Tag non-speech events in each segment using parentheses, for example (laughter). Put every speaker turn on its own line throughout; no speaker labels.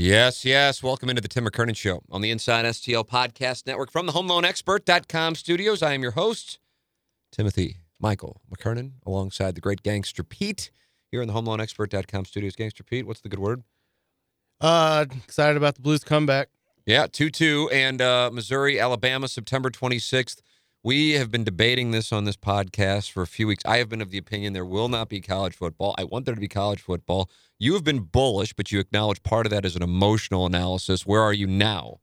Yes, yes. Welcome into the Tim McKernan Show on the Inside STL Podcast Network from the HomeLoanExpert.com studios. I am your host, Timothy Michael McKernan, alongside the great gangster Pete here in the HomeLoanExpert.com studios. Gangster Pete, what's the good word?
Uh, excited about the Blues comeback.
Yeah, 2 2. And uh, Missouri, Alabama, September 26th. We have been debating this on this podcast for a few weeks. I have been of the opinion there will not be college football. I want there to be college football. You have been bullish, but you acknowledge part of that is an emotional analysis. Where are you now?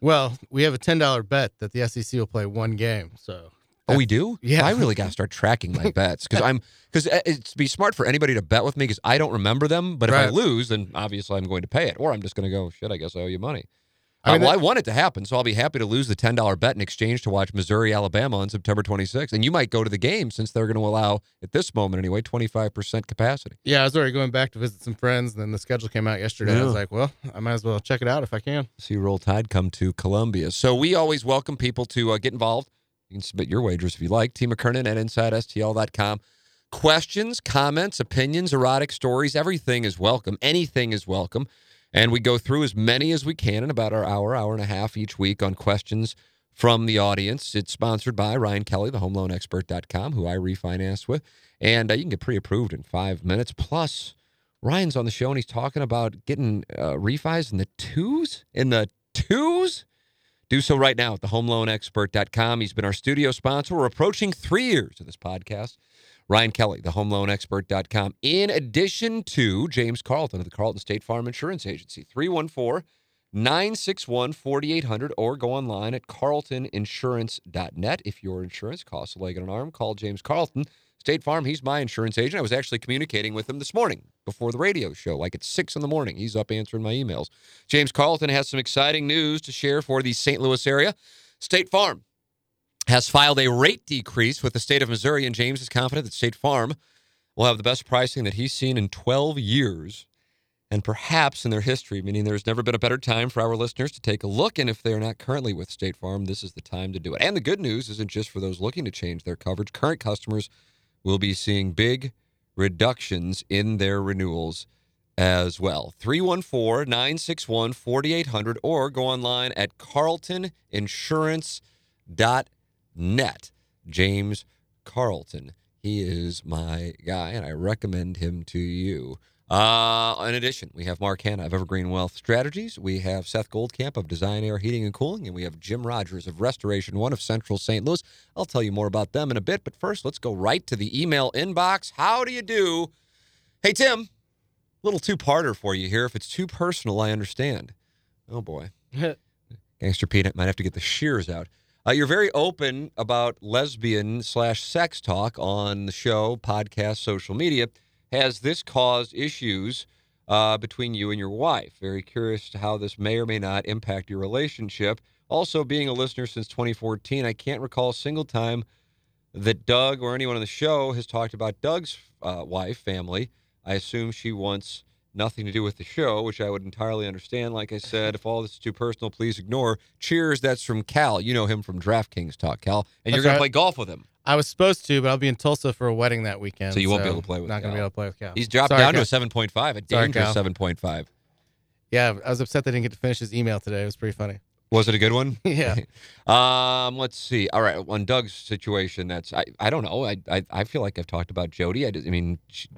Well, we have a ten dollar bet that the SEC will play one game. So
Oh, we do?
Yeah.
I really got to start tracking my (laughs) bets because I'm because uh, it's be smart for anybody to bet with me because I don't remember them. But if I lose, then obviously I'm going to pay it, or I'm just going to go. Shit, I guess I owe you money.
I
Uh,
mean,
well, I want it to happen, so I'll be happy to lose the ten dollar bet in exchange to watch Missouri Alabama on September 26th, and you might go to the game since they're going to allow at this moment anyway 25 percent capacity.
yeah, I was already going back to visit some friends. And then the schedule came out yesterday. I was like, well, I might as well check it out if I can.
see Roll Tide come to Columbia. So we always welcome people to uh, get involved. You can submit your wagers if you like. Tim McKernan at InsideSTL.com. Questions, comments, opinions, erotic stories, everything is welcome. Anything is welcome. And we go through as many as we can in about our hour, hour and a half each week on questions from the audience. It's sponsored by Ryan Kelly, the homeloanexpert.com, who I refinance with. And uh, you can get pre approved in five minutes. Plus, Ryan's on the show and he's talking about getting uh, refis in the twos, in the twos. Do so right now at the thehomeloanexpert.com. He's been our studio sponsor. We're approaching three years of this podcast. Ryan Kelly, thehomeloanexpert.com. In addition to James Carlton of the Carlton State Farm Insurance Agency, 314 961 4800, or go online at carltoninsurance.net. If your insurance costs a leg and an arm, call James Carlton. State Farm, he's my insurance agent. I was actually communicating with him this morning before the radio show, like at six in the morning. He's up answering my emails. James Carlton has some exciting news to share for the St. Louis area. State Farm has filed a rate decrease with the state of Missouri, and James is confident that State Farm will have the best pricing that he's seen in 12 years and perhaps in their history, meaning there's never been a better time for our listeners to take a look. And if they're not currently with State Farm, this is the time to do it. And the good news isn't just for those looking to change their coverage. Current customers will be seeing big reductions in their renewals as well. 314 961 4800 or go online at carltoninsurance.net. James Carlton. He is my guy, and I recommend him to you. Uh, in addition, we have Mark Hanna of Evergreen Wealth Strategies. We have Seth Goldcamp of Design Air Heating and Cooling, and we have Jim Rogers of Restoration One of Central St. Louis. I'll tell you more about them in a bit, but first, let's go right to the email inbox. How do you do? Hey, Tim, little two-parter for you here. If it's too personal, I understand. Oh boy, (laughs) Gangster Pete might have to get the shears out. Uh, you're very open about lesbian slash sex talk on the show, podcast, social media. Has this caused issues uh, between you and your wife? Very curious to how this may or may not impact your relationship. Also, being a listener since 2014, I can't recall a single time that Doug or anyone on the show has talked about Doug's uh, wife, family. I assume she wants nothing to do with the show, which I would entirely understand. Like I said, if all this is too personal, please ignore. Cheers. That's from Cal. You know him from DraftKings Talk, Cal. And you're going
right.
to play golf with him.
I was supposed to, but I'll be in Tulsa for a wedding that weekend.
So you won't be able to play with
Not going to be
Cal.
able to play with Cal.
He's dropped
Sorry,
down
Cal.
to a 7.5, a dangerous
Cal.
7.5.
Yeah, I was upset they didn't get to finish his email today. It was pretty funny.
Was it a good one? (laughs)
yeah. (laughs)
Um, let's see. All right, on Doug's situation, that's I, I don't know. I, I I feel like I've talked about Jody. I, I mean, she,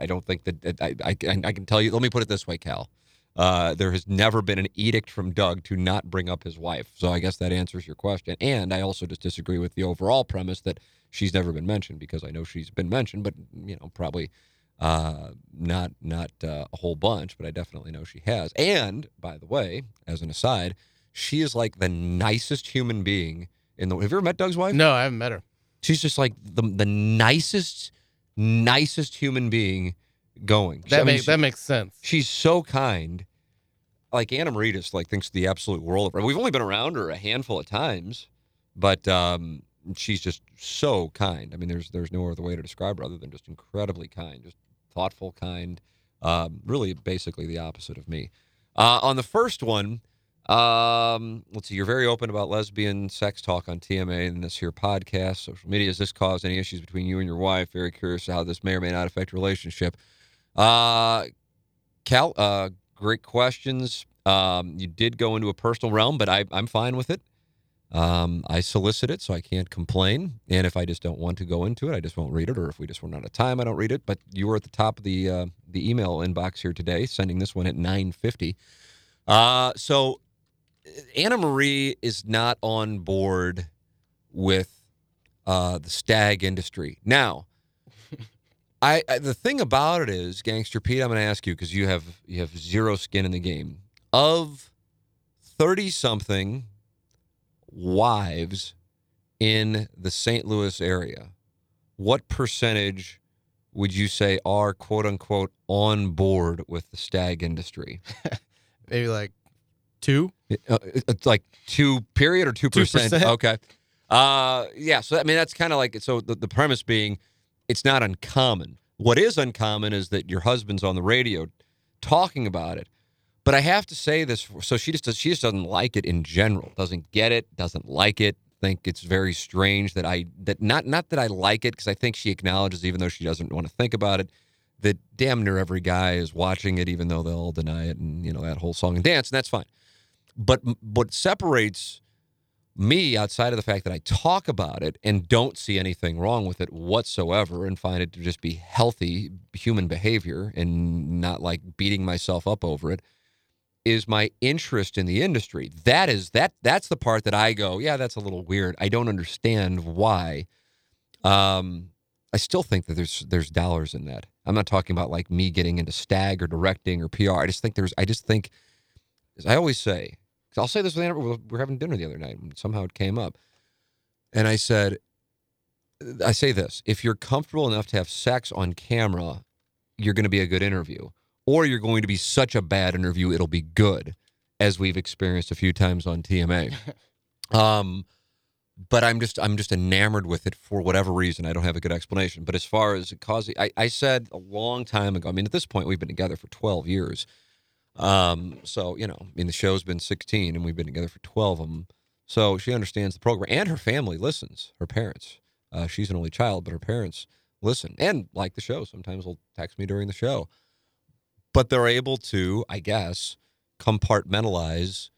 I don't think that, I, I can- I can tell you. Let me put it this way, Cal. Uh, there has never been an edict from Doug to not bring up his wife. So I guess that answers your question. And I also just disagree with the overall premise that she's never been mentioned because I know she's been mentioned, but you know probably uh, not not uh, a whole bunch, but I definitely know she has. And by the way, as an aside, she is like the nicest human being in the. World. Have you ever met Doug's wife?
No, I haven't met her.
She's just like the the nicest, nicest human being going.
That
I mean,
makes that makes sense.
she's so kind. like Anna Marie just like thinks the absolute world of her. We've only been around her a handful of times, but um, she's just so kind. I mean, there's there's no other way to describe her other than just incredibly kind, just thoughtful, kind. Um, really, basically the opposite of me. Uh, on the first one, um, let's see. You're very open about lesbian sex talk on TMA and this here podcast, social media. Has this caused any issues between you and your wife? Very curious how this may or may not affect your relationship. Uh, Cal, uh, great questions. Um, you did go into a personal realm, but I, I'm fine with it. Um, I solicit it, so I can't complain. And if I just don't want to go into it, I just won't read it. Or if we just run out of time, I don't read it. But you were at the top of the uh, the email inbox here today, sending this one at 9:50. Uh, so Anna Marie is not on board with uh, the stag industry now. (laughs) I, I the thing about it is, Gangster Pete, I'm going to ask you because you have you have zero skin in the game. Of thirty something wives in the St. Louis area, what percentage would you say are quote unquote on board with the stag industry? (laughs)
Maybe like two.
Uh, It's like two period or two percent.
2%.
Okay. Uh, yeah. So I mean, that's kind of like so. The, the premise being, it's not uncommon. What is uncommon is that your husband's on the radio talking about it. But I have to say this. So she just does, she just doesn't like it in general. Doesn't get it. Doesn't like it. Think it's very strange that I that not not that I like it because I think she acknowledges even though she doesn't want to think about it that damn near every guy is watching it even though they'll all deny it and you know that whole song and dance and that's fine. But what separates me outside of the fact that I talk about it and don't see anything wrong with it whatsoever and find it to just be healthy human behavior and not like beating myself up over it is my interest in the industry. That is that that's the part that I go, yeah, that's a little weird. I don't understand why. Um I still think that there's there's dollars in that. I'm not talking about like me getting into stag or directing or PR. I just think there's I just think as I always say, I'll say this with Anna, we were having dinner the other night and somehow it came up. And I said I say this, if you're comfortable enough to have sex on camera, you're going to be a good interview or you're going to be such a bad interview it'll be good as we've experienced a few times on TMA. (laughs) um but I'm just I'm just enamored with it for whatever reason. I don't have a good explanation. But as far as it causing, I, I said a long time ago. I mean, at this point, we've been together for 12 years. Um, so you know, I mean, the show's been 16, and we've been together for 12 of them. So she understands the program, and her family listens. Her parents. Uh, she's an only child, but her parents listen and like the show. Sometimes they'll text me during the show. But they're able to, I guess, compartmentalize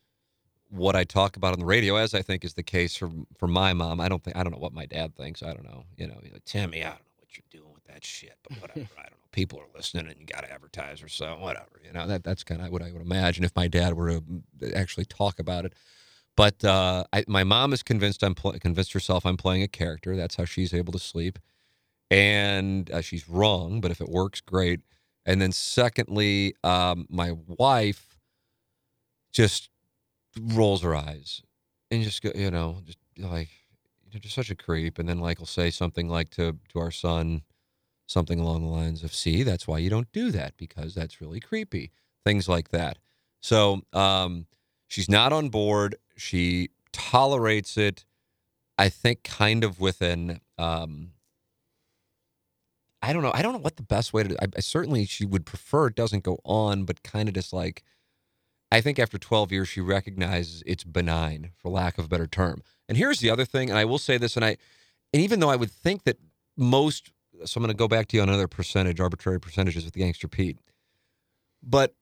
what I talk about on the radio, as I think is the case for for my mom. I don't think I don't know what my dad thinks. I don't know. You know, like Timmy, I don't know what you're doing with that shit, but whatever. I don't know. People are listening, and you got to advertise or so. Whatever. You know, that that's kind of what I would imagine if my dad were to actually talk about it. But uh, I, my mom is convinced I'm pl- convinced herself I'm playing a character. That's how she's able to sleep, and uh, she's wrong. But if it works, great. And then secondly, um, my wife just rolls her eyes and just go, you know, just like you're just such a creep. And then like will say something like to to our son, something along the lines of, "See, that's why you don't do that because that's really creepy." Things like that. So um, she's not on board. She tolerates it. I think kind of with an um, I don't know. I don't know what the best way to. I, I certainly she would prefer it doesn't go on, but kind of just like I think after 12 years, she recognizes it's benign, for lack of a better term. And here's the other thing, and I will say this, and I, and even though I would think that most, so I'm going to go back to you on another percentage, arbitrary percentages with the Gangster Pete, but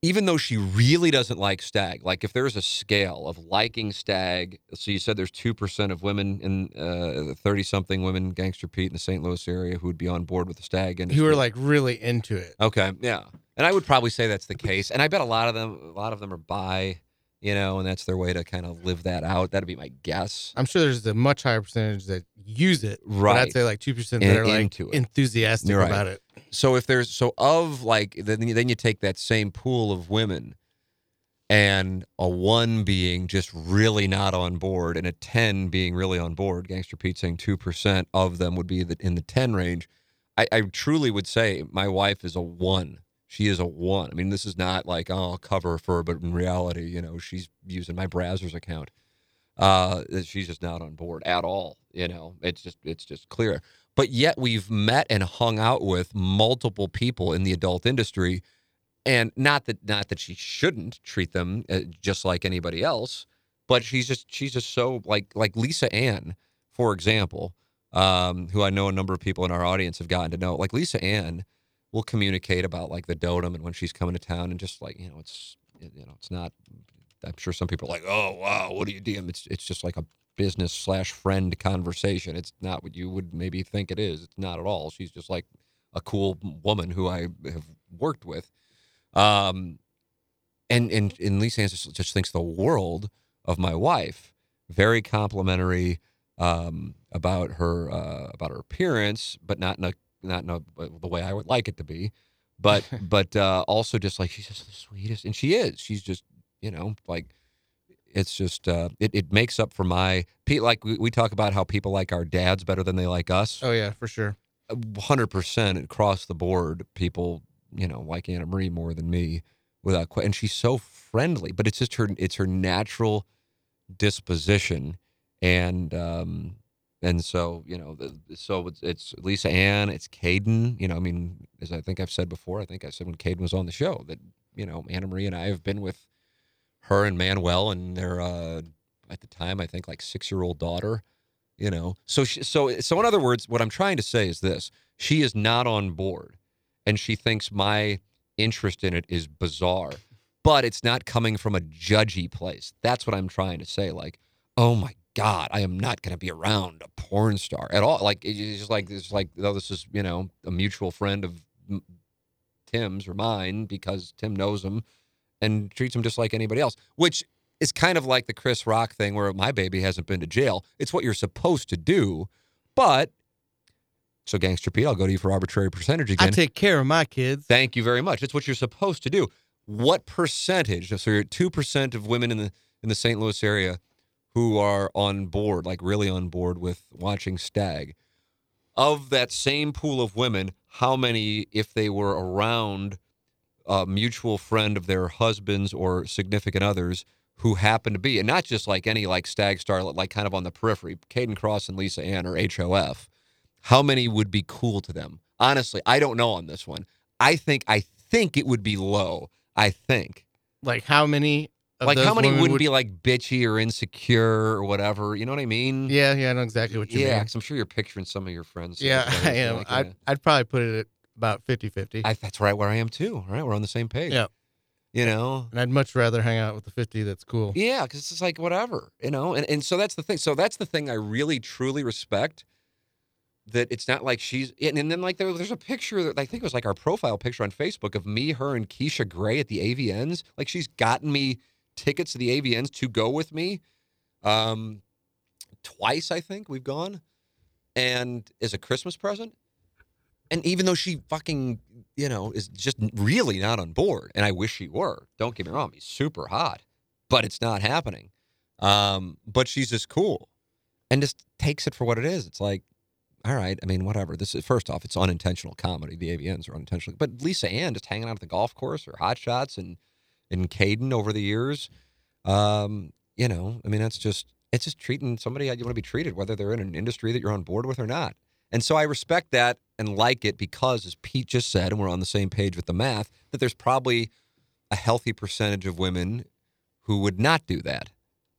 even though she really doesn't like stag, like if there's a scale of liking stag, so you said there's two percent of women in uh, thirty something women, Gangster Pete in the St. Louis area who would be on board with the stag, and
Who were like really into it.
Okay, yeah, and I would probably say that's the case, and I bet a lot of them, a lot of them are bi, you know, and that's their way to kind of live that out. That'd be my guess.
I'm sure there's a much higher percentage that use it. But
Right.
I'd say like 2% that
And
are like
it.
enthusiastic
right.
about it.
So if there's so of like then you, then you take that same pool of women, and a one being just really not on board, and a ten being really on board. Gangster Pete saying two percent of them would be in the ten range. I, I truly would say my wife is a one She is a one. I mean, this is not like, oh, I'll cover for her, but in reality, you know, she's using my Brazzers account. Uh, she's just not on board at all. You know, it's just it's just clear. But yet we've met and hung out with multiple people in the adult industry, and not that not that she shouldn't treat them uh, just like anybody else, but she's just she's just so like like Lisa Ann, for example, um, who I know a number of people in our audience have gotten to know. Like Lisa Ann will communicate about like the dotem and when she's coming to town, and just like you know, it's you know, it's not. I'm sure some people are like, oh wow, what do you do? It's it's just like a business slash friend conversation. It's not what you would maybe think it is. It's not at all. She's just like a cool woman who I have worked with. Um, and and and Lisa just, just thinks the world of my wife. Very complimentary um, about her uh, about her appearance, but not in a not a, the way I would like it to be. But (laughs) but uh, also just like she's just the sweetest, and she is. She's just you know like it's just uh, it it makes up for my Pete. like we, we talk about how people like our dads better than they like us.
Oh yeah, for sure.
Hundred percent across the board, people you know like Anna Marie more than me without question. And she's so friendly, but it's just her it's her natural disposition and um and so you know the, so it's, it's lisa ann it's kayden you know i mean as i think i've said before i think i said when kayden was on the show that you know anna marie and i have been with her and manuel and their uh at the time i think like six year old daughter you know so she, so so in other words what i'm trying to say is this she is not on board and she thinks my interest in it is bizarre but it's not coming from a judgy place. That's what I'm trying to say. Like, oh my God, I am not going to be around a porn star at all. Like, it's just like it's like oh, this is you know a mutual friend of Tim's or mine because Tim knows him and treats him just like anybody else, which is kind of like the Chris Rock thing where my baby hasn't been to jail. It's what you're supposed to do, but so Gangster Pete, I'll go to you for arbitrary percentage again. I
take care of my kids.
Thank you very much. It's what you're supposed to do what percentage? So you're two percent of women in the in the St. Louis area who are on board, like really on board with watching Stag. Of that same pool of women, how many, if they were around a mutual friend of their husbands or significant others who happen to be, and not just like any like Stag Star, like kind of on the periphery, Kayden Kross and Lisa Ann or HOF, how many would be cool to them? Honestly, I don't know on this one. I think I think it would be low. I think.
Like how many?
Like how many wouldn't would... be like bitchy or insecure or whatever? You know what I mean?
Yeah, yeah, I know exactly what you
yeah,
mean.
Yeah, I'm sure you're picturing some of your friends.
Yeah, (laughs) I am. Like, I'd, uh, I'd probably put it at about 50 50.
That's right where I am too. Right, we're on the same page.
Yeah.
You know,
and I'd much rather hang out with the 50 that's cool.
Yeah, because it's just like whatever, you know, and, and so that's the thing. So that's the thing I really truly respect that it's not like she's and then like there, there's a picture that I think it was like our profile picture on Facebook of me, her, and Keisha Grey at the AVNs. Like she's gotten me tickets to the AVNs to go with me. Um, twice I think we've gone, and as a Christmas present. And even though she fucking, you know, is just really not on board, and I wish she were. Don't get me wrong, he's super hot, but it's not happening. Um, but she's just cool, and just takes it for what it is. It's like all right, I mean, whatever. This is first off, it's unintentional comedy. The AVNs are unintentional, but Lisa Ann just hanging out at the golf course or hot shots and and Kayden over the years. Um, you know, I mean, that's just it's just treating somebody how you want to be treated, whether they're in an industry that you're on board with or not. And so I respect that and like it because, as Pete just said, and we're on the same page with the math, that there's probably a healthy percentage of women who would not do that.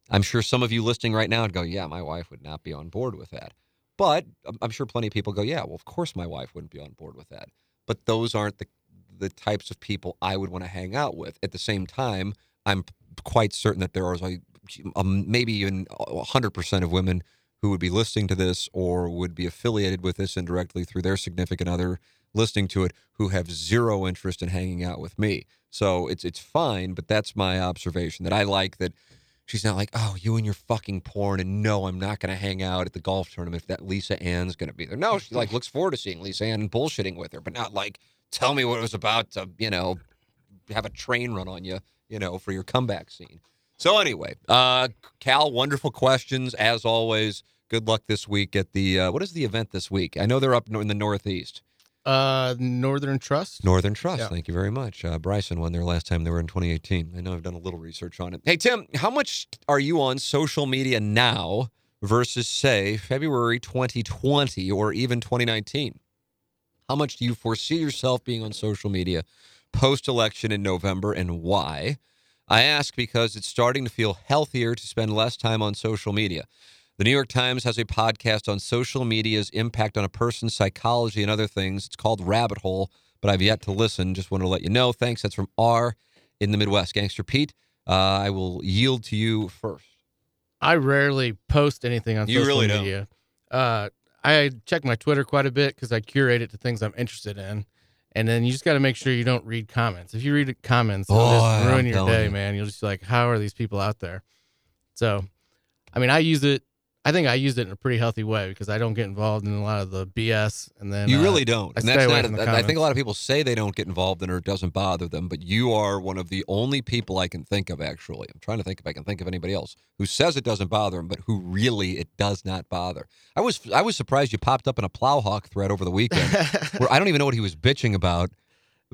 I'm sure some of you listening right now would go, "Yeah, my wife would not be on board with that." But I'm sure plenty of people go, yeah, well, of course my wife wouldn't be on board with that. But those aren't the the types of people I would want to hang out with. At the same time, I'm quite certain that there are like um, maybe even 100% of women who would be listening to this or would be affiliated with this indirectly through their significant other listening to it who have zero interest in hanging out with me. So it's it's fine, but that's my observation that I like that She's not like, oh, you and your fucking porn, and no, I'm not going to hang out at the golf tournament if that Lisa Ann's going to be there. No, she like looks forward to seeing Lisa Ann and bullshitting with her, but not like tell me what it was about to, you know, have a train run on you, you know, for your comeback scene. So anyway, uh, Cal, wonderful questions as always. Good luck this week at the uh, what is the event this week? I know they're up in the Northeast.
Uh, Northern Trust.
Northern Trust.
Yeah.
Thank you very much. Uh, Bryson won their last time they were in 2018. I know I've done a little research on it. Hey, Tim, how much are you on social media now versus, say, February 2020 or even 2019? How much do you foresee yourself being on social media post election in November and why? I ask because it's starting to feel healthier to spend less time on social media. The New York Times has a podcast on social media's impact on a person's psychology and other things. It's called Rabbit Hole, but I've yet to listen. Just wanted to let you know. Thanks. That's from R in the Midwest. Gangster Pete, uh, I will yield to you first.
I rarely post anything on
You
social
really don't.
media. Uh, I check my Twitter quite a bit because I curate it to things I'm interested in. And then you just got to make sure you don't read comments. If you read comments, it'll
Boy,
just ruin
I'm
your day,
you.
man. You'll just be like, how are these people out there? So, I mean, I use it. I think I used it in a pretty healthy way because I don't get involved in a lot of the BS. And then
You
uh,
really don't.
I
And that's not, I think a lot of people say they don't get involved in it or it doesn't bother them, but you are one of the only people I can think of, actually. I'm trying to think if I can think of anybody else who says it doesn't bother them, but who really it does not bother. I was I was surprised you popped up in a Plowhawk thread over the weekend (laughs) where I don't even know what he was bitching about,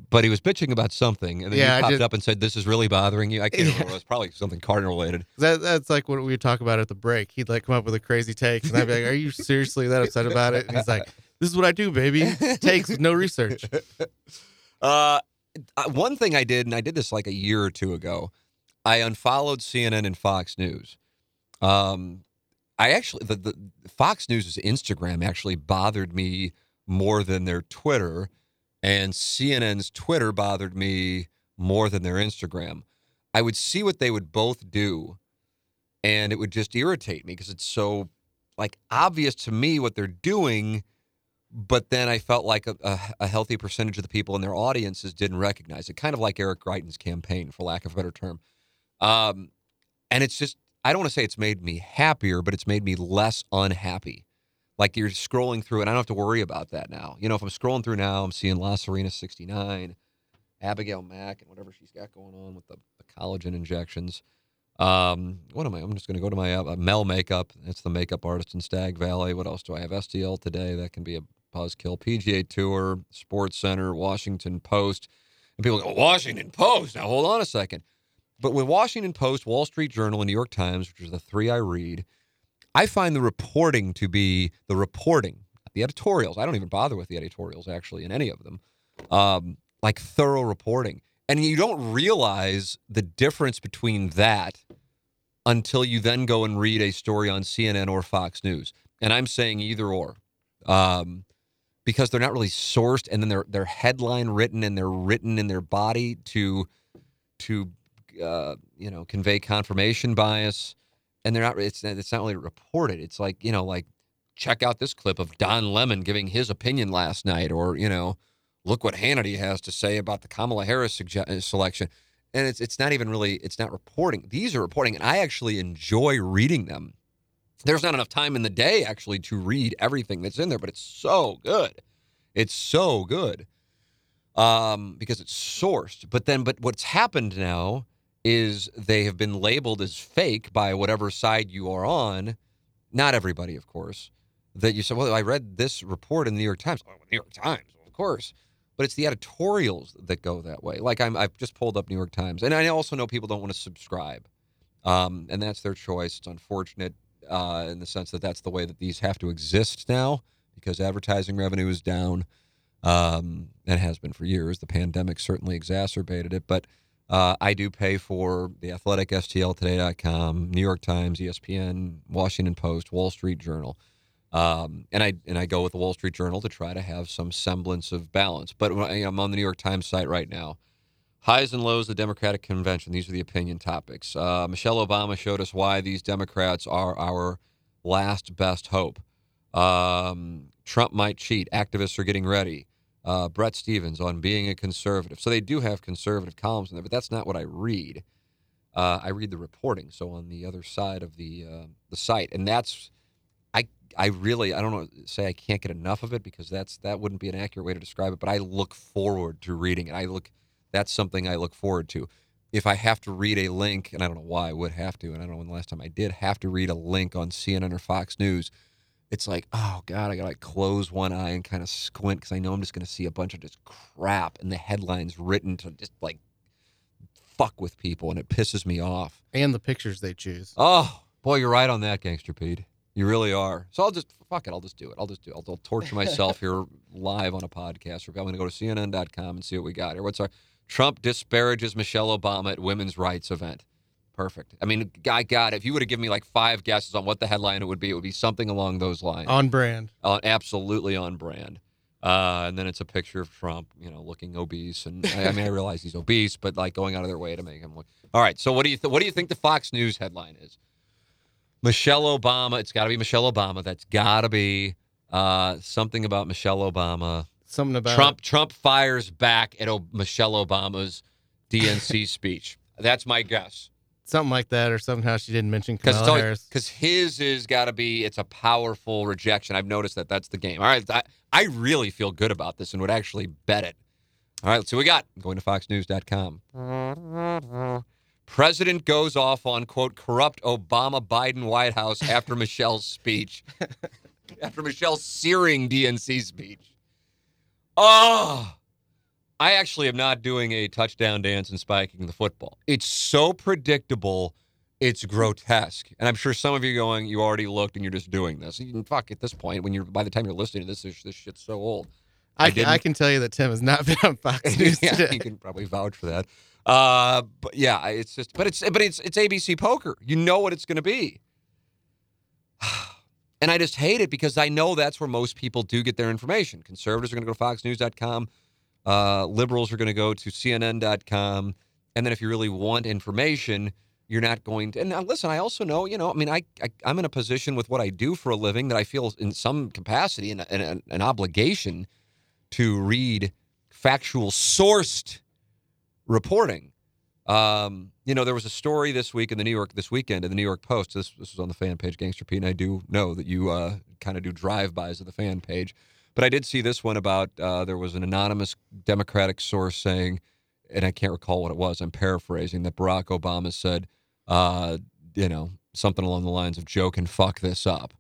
but he was bitching about something. And then
Yeah,
you popped
did-
up and said, This is really bothering you. I can't (laughs) remember. It was probably something Cardinal related.
That, that's like what we would talk about at the break. He'd like come up with a crazy take, and I'd be like, "Are you seriously that upset about it?" And he's like, "This is what I do, baby. Takes no research." (laughs)
Uh, one thing I did, and I did this like a year or two ago, I unfollowed CNN and Fox News. Um, I actually the, the Fox News' Instagram actually bothered me more than their Twitter, and CNN's Twitter bothered me more than their Instagram. I would see what they would both do, and it would just irritate me because it's so like obvious to me what they're doing but then I felt like a, a, a healthy percentage of the people in their audiences didn't recognize it, kind of like Eric Greitens' campaign, for lack of a better term. Um, and it's just, I don't want to say it's made me happier, but it's made me less unhappy. Like you're scrolling through, and I don't have to worry about that now. You know, if I'm scrolling through now, I'm seeing La Serena 69, Abigail Mac, and whatever she's got going on with the, the collagen injections. Um, what am I? I'm just going to go to my uh, Mel Makeup. That's the makeup artist in Stag Valley. What else do I have? STL today. That can be a buzzkill. PGA Tour, Sports Center, Washington Post. And people go, Washington Post. Now hold on a second. But with Washington Post, Wall Street Journal, and New York Times, which are the three I read, I find the reporting to be the reporting, the editorials. I don't even bother with the editorials actually in any of them. Um, like thorough reporting. And you don't realize the difference between that until you then go and read a story on CNN or Fox News. And I'm saying either or. Um, because they're not really sourced and then they're they're headline written and they're written in their body to to uh, you know convey confirmation bias and they're not it's it's not really reported it's like you know like check out this clip of Don Lemon giving his opinion last night or you know look what Hannity has to say about the Kamala Harris sugge- selection and it's it's not even really it's not reporting these are reporting and I actually enjoy reading them there's not enough time in the day actually to read everything that's in there, but it's so good. It's so good um, because it's sourced. But then, but what's happened now is they have been labeled as fake by whatever side you are on. Not everybody, of course. That you said, well, I read this report in the New York Times. Oh, New York Times, of course. But it's the editorials that go that way. Like I'm, I've just pulled up New York Times, and I also know people don't want to subscribe, um, and that's their choice. It's unfortunate uh, in the sense that that's the way that these have to exist now because advertising revenue is down um, and has been for years. The pandemic certainly exacerbated it, but uh, I do pay for the Athletic, STLtoday.com, New York Times, ESPN, Washington Post, Wall Street Journal. Um, and I and I go with the Wall Street Journal to try to have some semblance of balance. But I, I'm on the New York Times site right now. Highs and lows of the Democratic convention. These are the opinion topics. Uh, Michelle Obama showed us why these Democrats are our last best hope. Um, Trump might cheat. Activists are getting ready. Uh, Bret Stephens on being a conservative. So they do have conservative columns in there, but that's not what I read. Uh, I read the reporting. So on the other side of the uh, the site, and that's I I really I don't know say I can't get enough of it because that's that wouldn't be an accurate way to describe it. But I look forward to reading it. I look that's something I look forward to. If I have to read a link, and I don't know why I would have to, and I don't know when the last time I did have to read a link on CNN or Fox News, it's like, oh God, I gotta like close one eye and kind of squint because I know I'm just gonna see a bunch of just crap and the headlines written to just like fuck with people and it pisses me off.
And the pictures they choose.
Oh, boy, you're right on that, Gangster Pete. You really are. So I'll just fuck it. I'll just do it. I'll just do it. I'll, I'll torture myself here live on a podcast. Or I'm going to go to CNN.com and see what we got here. What's our Trump disparages Michelle Obama at women's rights event. Perfect. I mean, I got it. If you would have given me like five guesses on what the headline it would be, it would be something along those lines.
On brand.
Uh, absolutely on brand. Uh, and then it's a picture of Trump, you know, looking obese. And I, I mean, I realize he's obese, but like going out of their way to make him look. All right. So what do you th- what do you think the Fox News headline is? Michelle Obama. It's got to be Michelle Obama. That's got to be uh, something about Michelle Obama.
Something about
Trump. Trump fires back at o- Michelle Obama's DNC (laughs) speech. That's my guess.
Something like that, or somehow she didn't mention Kamala Harris.
Because his is got to be, it's a powerful rejection. I've noticed that that's the game. All right. I, I really feel good about this and would actually bet it. All right. Let's see what we got. Going to foxnews.com. President goes off on, quote, corrupt Obama Biden White House after (laughs) Michelle's speech. (laughs) after Michelle's searing DNC speech. Oh, I actually am not doing a touchdown dance and spiking the football. It's so predictable, it's grotesque. And I'm sure some of you are going, you already looked and you're just doing this. You can, fuck, at this point, when you're by the time you're listening to this, this, this shit's so old. I
I, can, I can tell you that Tim has not been on Fox (laughs) News
yeah,
today.
you can probably vouch for that. Uh, but yeah, it's just, but it's, but it's, it's ABC poker. You know what it's going to be. (sighs) And I just hate it because I know that's where most people do get their information. Conservatives are going to go to foxnews.com. Uh, liberals are going to go to CNN.com. And then if you really want information, you're not going to. And now, listen, I also know, you know, I mean, I, I I'm in a position with what I do for a living that I feel in some capacity and an, an obligation to read factual sourced reporting. Um, you know, there was a story this week in the New York, this weekend in the New York Post. This, this was on the fan page, Gangster Pete, and I do know that you uh, kind of do drive-bys of the fan page. But I did see this one about uh, there was an anonymous Democratic source saying, and I can't recall what it was. I'm paraphrasing that Barack Obama said, uh, you know, something along the lines of "joke and fuck this up,"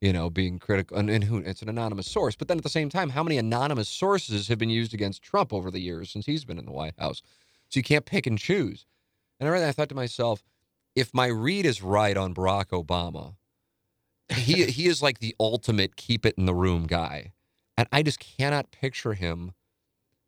you know, being critical. And, and who? It's an anonymous source. But then at the same time, how many anonymous sources have been used against Trump over the years since he's been in the White House? So you can't pick and choose. And I read that, I thought to myself, if my read is right on Barack Obama, he he is like the ultimate keep it in the room guy. And I just cannot picture him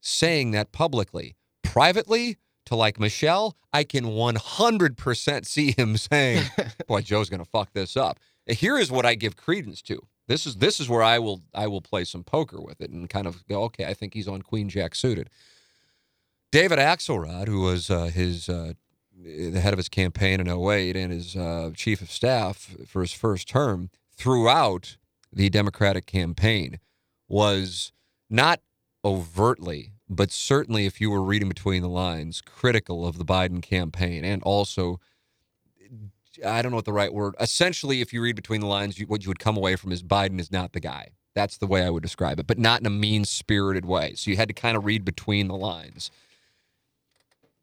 saying that publicly. Privately, to like Michelle, I can 100% see him saying, (laughs) "Boy, Joe's going to fuck this up." Here is what I give credence to. This is this is where I will I will play some poker with it and kind of go, okay, I think he's on Queen Jack suited. David Axelrod, who was uh, his uh, the head of his campaign in 08 and his uh, chief of staff for his first term throughout the Democratic campaign, was not overtly, but certainly, if you were reading between the lines, critical of the Biden campaign and also. I don't know what the right word. Essentially, if you read between the lines, you, what you would come away from is Biden is not the guy. That's the way I would describe it, but not in a mean spirited way. So you had to kind of read between the lines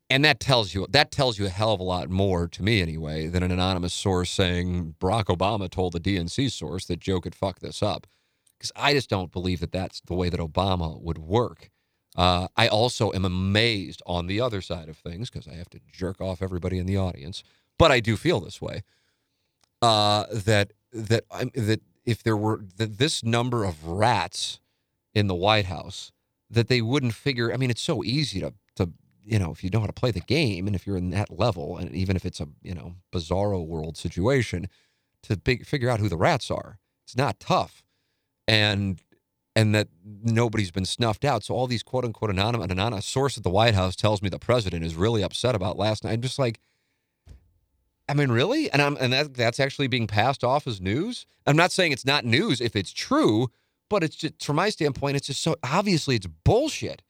and that tells you that tells you a hell of a lot more to me anyway than an anonymous source saying Barack Obama told the DNC source that Joe could fuck this up because I just don't believe that that's the way that Obama would work. Uh, I also am amazed on the other side of things because I have to jerk off everybody in the audience, but I do feel this way uh, that that I'm, that if there were that this number of rats in the White House that they wouldn't figure. I mean, it's so easy to to you know if you know how to play the game and if you're in that level and even if it's a you know bizarro world situation to big, figure out who the rats are. It's not tough, and and that nobody's been snuffed out. So all these quote unquote anonymous, an anonymous source at the White House tells me the president is really upset about last night. I'm just like, I mean, really? And I'm and that that's actually being passed off as news. I'm not saying it's not news if it's true, but it's just from my standpoint, it's just so obviously it's bullshit.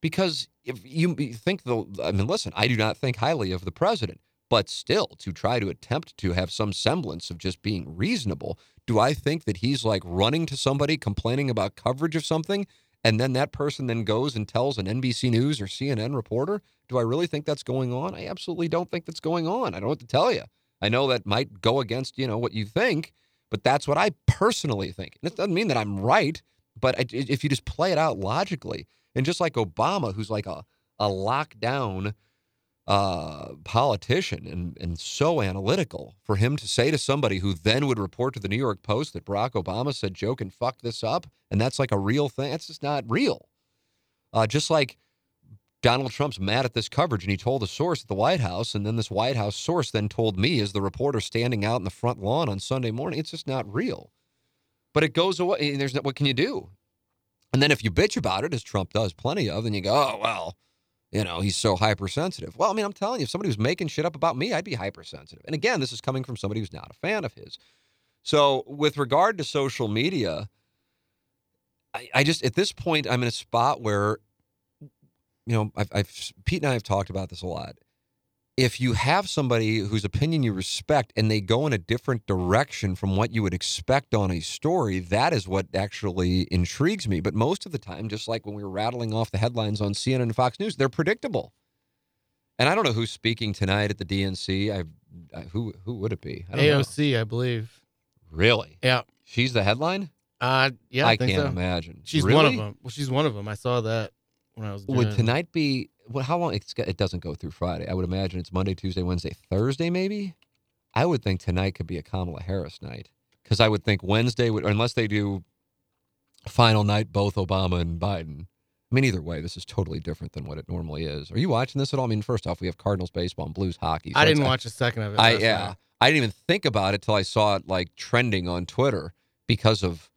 Because if you think the, I mean, listen, I do not think highly of the president, but still, to try to attempt to have some semblance of just being reasonable, do I think that he's like running to somebody complaining about coverage of something, and then that person then goes and tells an NBC News or CNN reporter? Do I really think that's going on? I absolutely don't think that's going on. I don't know what to tell you. I know that might go against you know what you think, But that's what I personally think. And it doesn't mean that I'm right, but if you just play it out logically, and just like Obama, who's like a, a lockdown uh, politician and, and so analytical, for him to say to somebody who then would report to the New York Post that Barack Obama said, Joe can fuck this up, and that's like a real thing, that's just not real. Uh, just like Donald Trump's mad at this coverage and he told a source at the White House, and then this White House source then told me as the reporter standing out in the front lawn on Sunday morning, it's just not real. But it goes away. And There's what can you do? And then if you bitch about it, as Trump does plenty of, then you go, oh well, you know, he's so hypersensitive. Well, I mean, I'm telling you, if somebody was making shit up about me, I'd be hypersensitive. And again, this is coming from somebody who's not a fan of his. So with regard to social media, I, I just at this point I'm in a spot where you know, I've, I've Pete and I have talked about this a lot. If you have somebody whose opinion you respect and they go in a different direction from what you would expect on a story, that is what actually intrigues me. But most of the time, just like when we were rattling off the headlines on CNN and Fox News, they're predictable. And I don't know who's speaking tonight at the DNC. I, I who who would it be?
I AOC, know. I believe.
Really?
Yeah.
She's the headline.
Uh, yeah,
I,
I
can't
so.
imagine.
She's
really?
one of them. Well, she's one of them. I saw that when I was.
Would tonight be? Well, how long? It's, it doesn't go through Friday. I would imagine it's Monday, Tuesday, Wednesday, Thursday, maybe. I would think tonight could be a Kamala Harris night because I would think Wednesday would, unless they do final night both Obama and Biden. I mean, either way, this is totally different than what it normally is. Are you watching this at all? I mean, first off, we have Cardinals baseball and Blues hockey.
So I didn't uh, watch a second of it.
I yeah, night. I didn't even think about it till I saw it like trending on Twitter because of.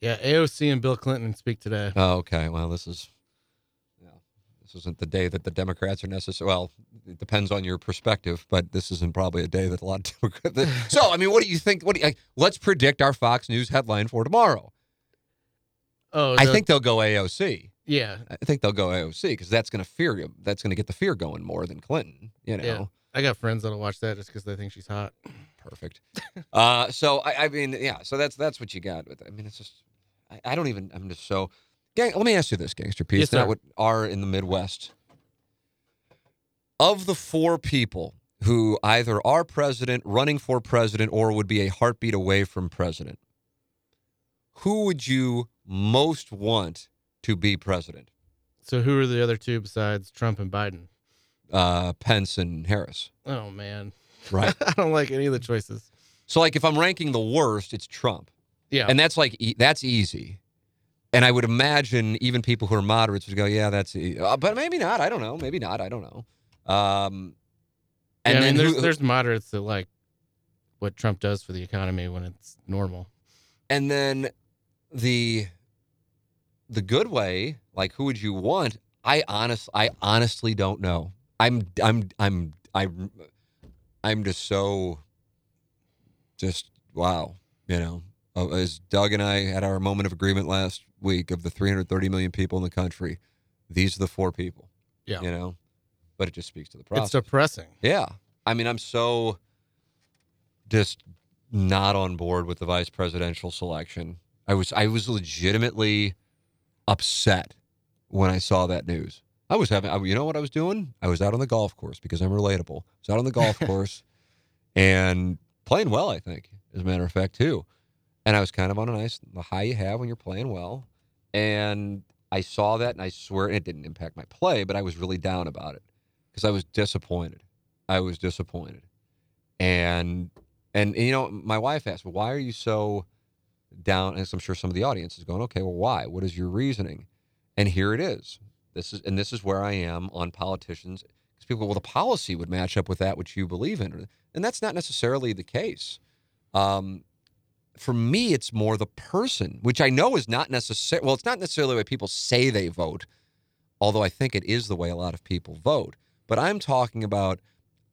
Yeah, AOC and Bill Clinton speak today.
Oh, okay. Well, this is this isn't the day that the Democrats are necessary. Well, it depends on your perspective, but this isn't probably a day that a lot of (laughs) Democrats. so, I mean, what do you think? What do you, let's predict our Fox News headline for tomorrow.
Oh,
the, I think they'll go AOC.
Yeah,
I think they'll go AOC because that's going to fear you. That's going to get the fear going more than Clinton. You know. Yeah.
I got friends that'll watch that just because they think she's hot.
Perfect. uh, so I, I mean, yeah. So that's that's what you got with. It. I mean, it's just I, I don't even. I'm just so Gang, let me ask you this, Gangster P. Yes, not what are in the Midwest. Of the four people who either are president, running for president, or would be a heartbeat away from president, who would you most want to be president?
So, who are the other two besides Trump and Biden?
Uh, Pence and Harris.
Oh man,
right. (laughs)
I don't like any of the choices.
So, like, if I'm ranking the worst, it's Trump.
Yeah,
and that's like that's easy. And I would imagine even people who are moderates would go, yeah, that's, uh, but maybe not. I don't know. Maybe not. I don't know. Um,
and yeah, I mean, there's, who, there's moderates that like what Trump does for the economy when it's normal.
And then the the good way, like who would you want? I honest, I honestly don't know. I'm, I'm, I'm, I'm, I'm just so, just wow, you know. Uh, as Doug and I had our moment of agreement last week of the 330 million people in the country, these are the four people.
Yeah.
You know, but it just speaks to the process.
It's depressing.
Yeah. I mean, I'm so just not on board with the vice presidential selection. I was I was legitimately upset when I saw that news. I was having, you know what I was doing? I was out on the golf course because I'm relatable. I was out on the golf (laughs) course and playing well, I think, as a matter of fact, too. And I was kind of on a nice the high you have when you're playing well. And I saw that and I swear it didn't impact my play, but I was really down about it because I was disappointed. I was disappointed. And and you know, my wife asked, well, why are you so down? And I'm sure some of the audience is going, okay, well, why? What is your reasoning? And here it is. This is and this is where I am on politicians. Because people, well, the policy would match up with that which you believe in. And that's not necessarily the case. Um, for me, it's more the person, which I know is not necessarily, well, it's not necessarily the way people say they vote, although I think it is the way a lot of people vote. But I'm talking about,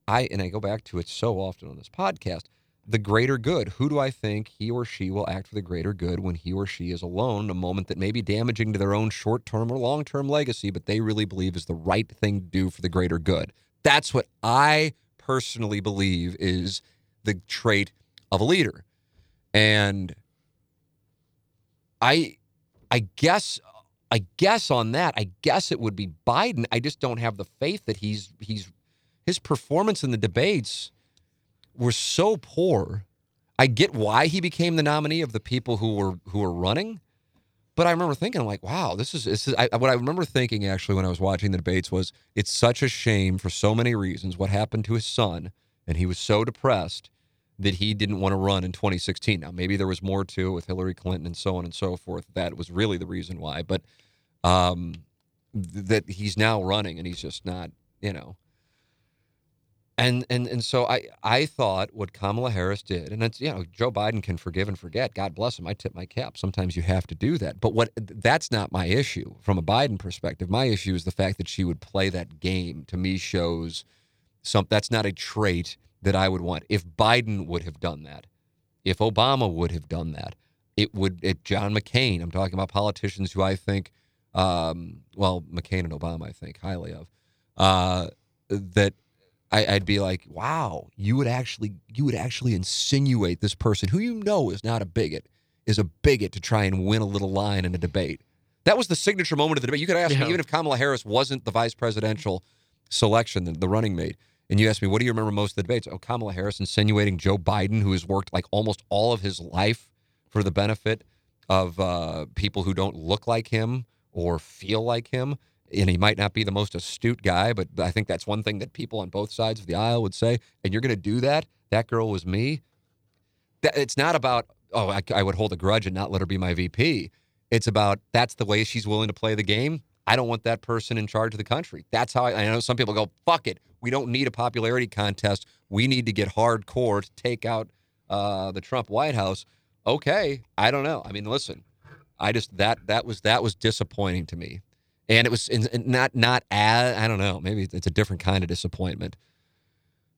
I, and I go back to it so often on this podcast, the greater good. Who do I think he or she will act for the greater good when he or she is alone, a moment that may be damaging to their own short term or long term legacy, but they really believe is the right thing to do for the greater good? That's what I personally believe is the trait of a leader. And I I guess I guess on that, I guess it would be Biden. I just don't have the faith that he's he's his performance in the debates were so poor. I get why he became the nominee of the people who were who were running, but I remember thinking like, wow, this is this is I, what I remember thinking actually when I was watching the debates was it's such a shame for so many reasons what happened to his son, and he was so depressed that he didn't want to run in 2016. Now maybe there was more to it with Hillary Clinton and so on and so forth. That was really the reason why, but um, th- that he's now running and he's just not, you know. And and and so I I thought what Kamala Harris did, and it's you know Joe Biden can forgive and forget. God bless him. I tip my cap. Sometimes you have to do that. But what that's not my issue from a Biden perspective. My issue is the fact that she would play that game. To me, shows some. That's not a trait that I would want. If Biden would have done that, if Obama would have done that, it would. If John McCain. I'm talking about politicians who I think, um, well, McCain and Obama, I think highly of. Uh, that I, would be like, wow, you would actually you would actually insinuate this person who you know is not a bigot is a bigot to try and win a little line in a debate. That was the signature moment of the debate. You could ask yeah. me even if Kamala Harris wasn't the vice presidential selection, the, the running mate, and you asked me, what do you remember most of the debates? Oh, Kamala Harris insinuating Joe Biden, who has worked like almost all of his life for the benefit of uh, people who don't look like him or feel like him and he might not be the most astute guy, but I think that's one thing that people on both sides of the aisle would say. And you're going to do that? That girl was me. That, it's not about, oh, I, I would hold a grudge and not let her be my VP. It's about that's the way she's willing to play the game. I don't want that person in charge of the country. That's how I, I know some people go, fuck it. We don't need a popularity contest. We need to get hardcore to take out uh, the Trump White House. Okay, I don't know. I mean, listen, I just that that was that was disappointing to me and it was in, in not not as I don't know maybe it's a different kind of disappointment,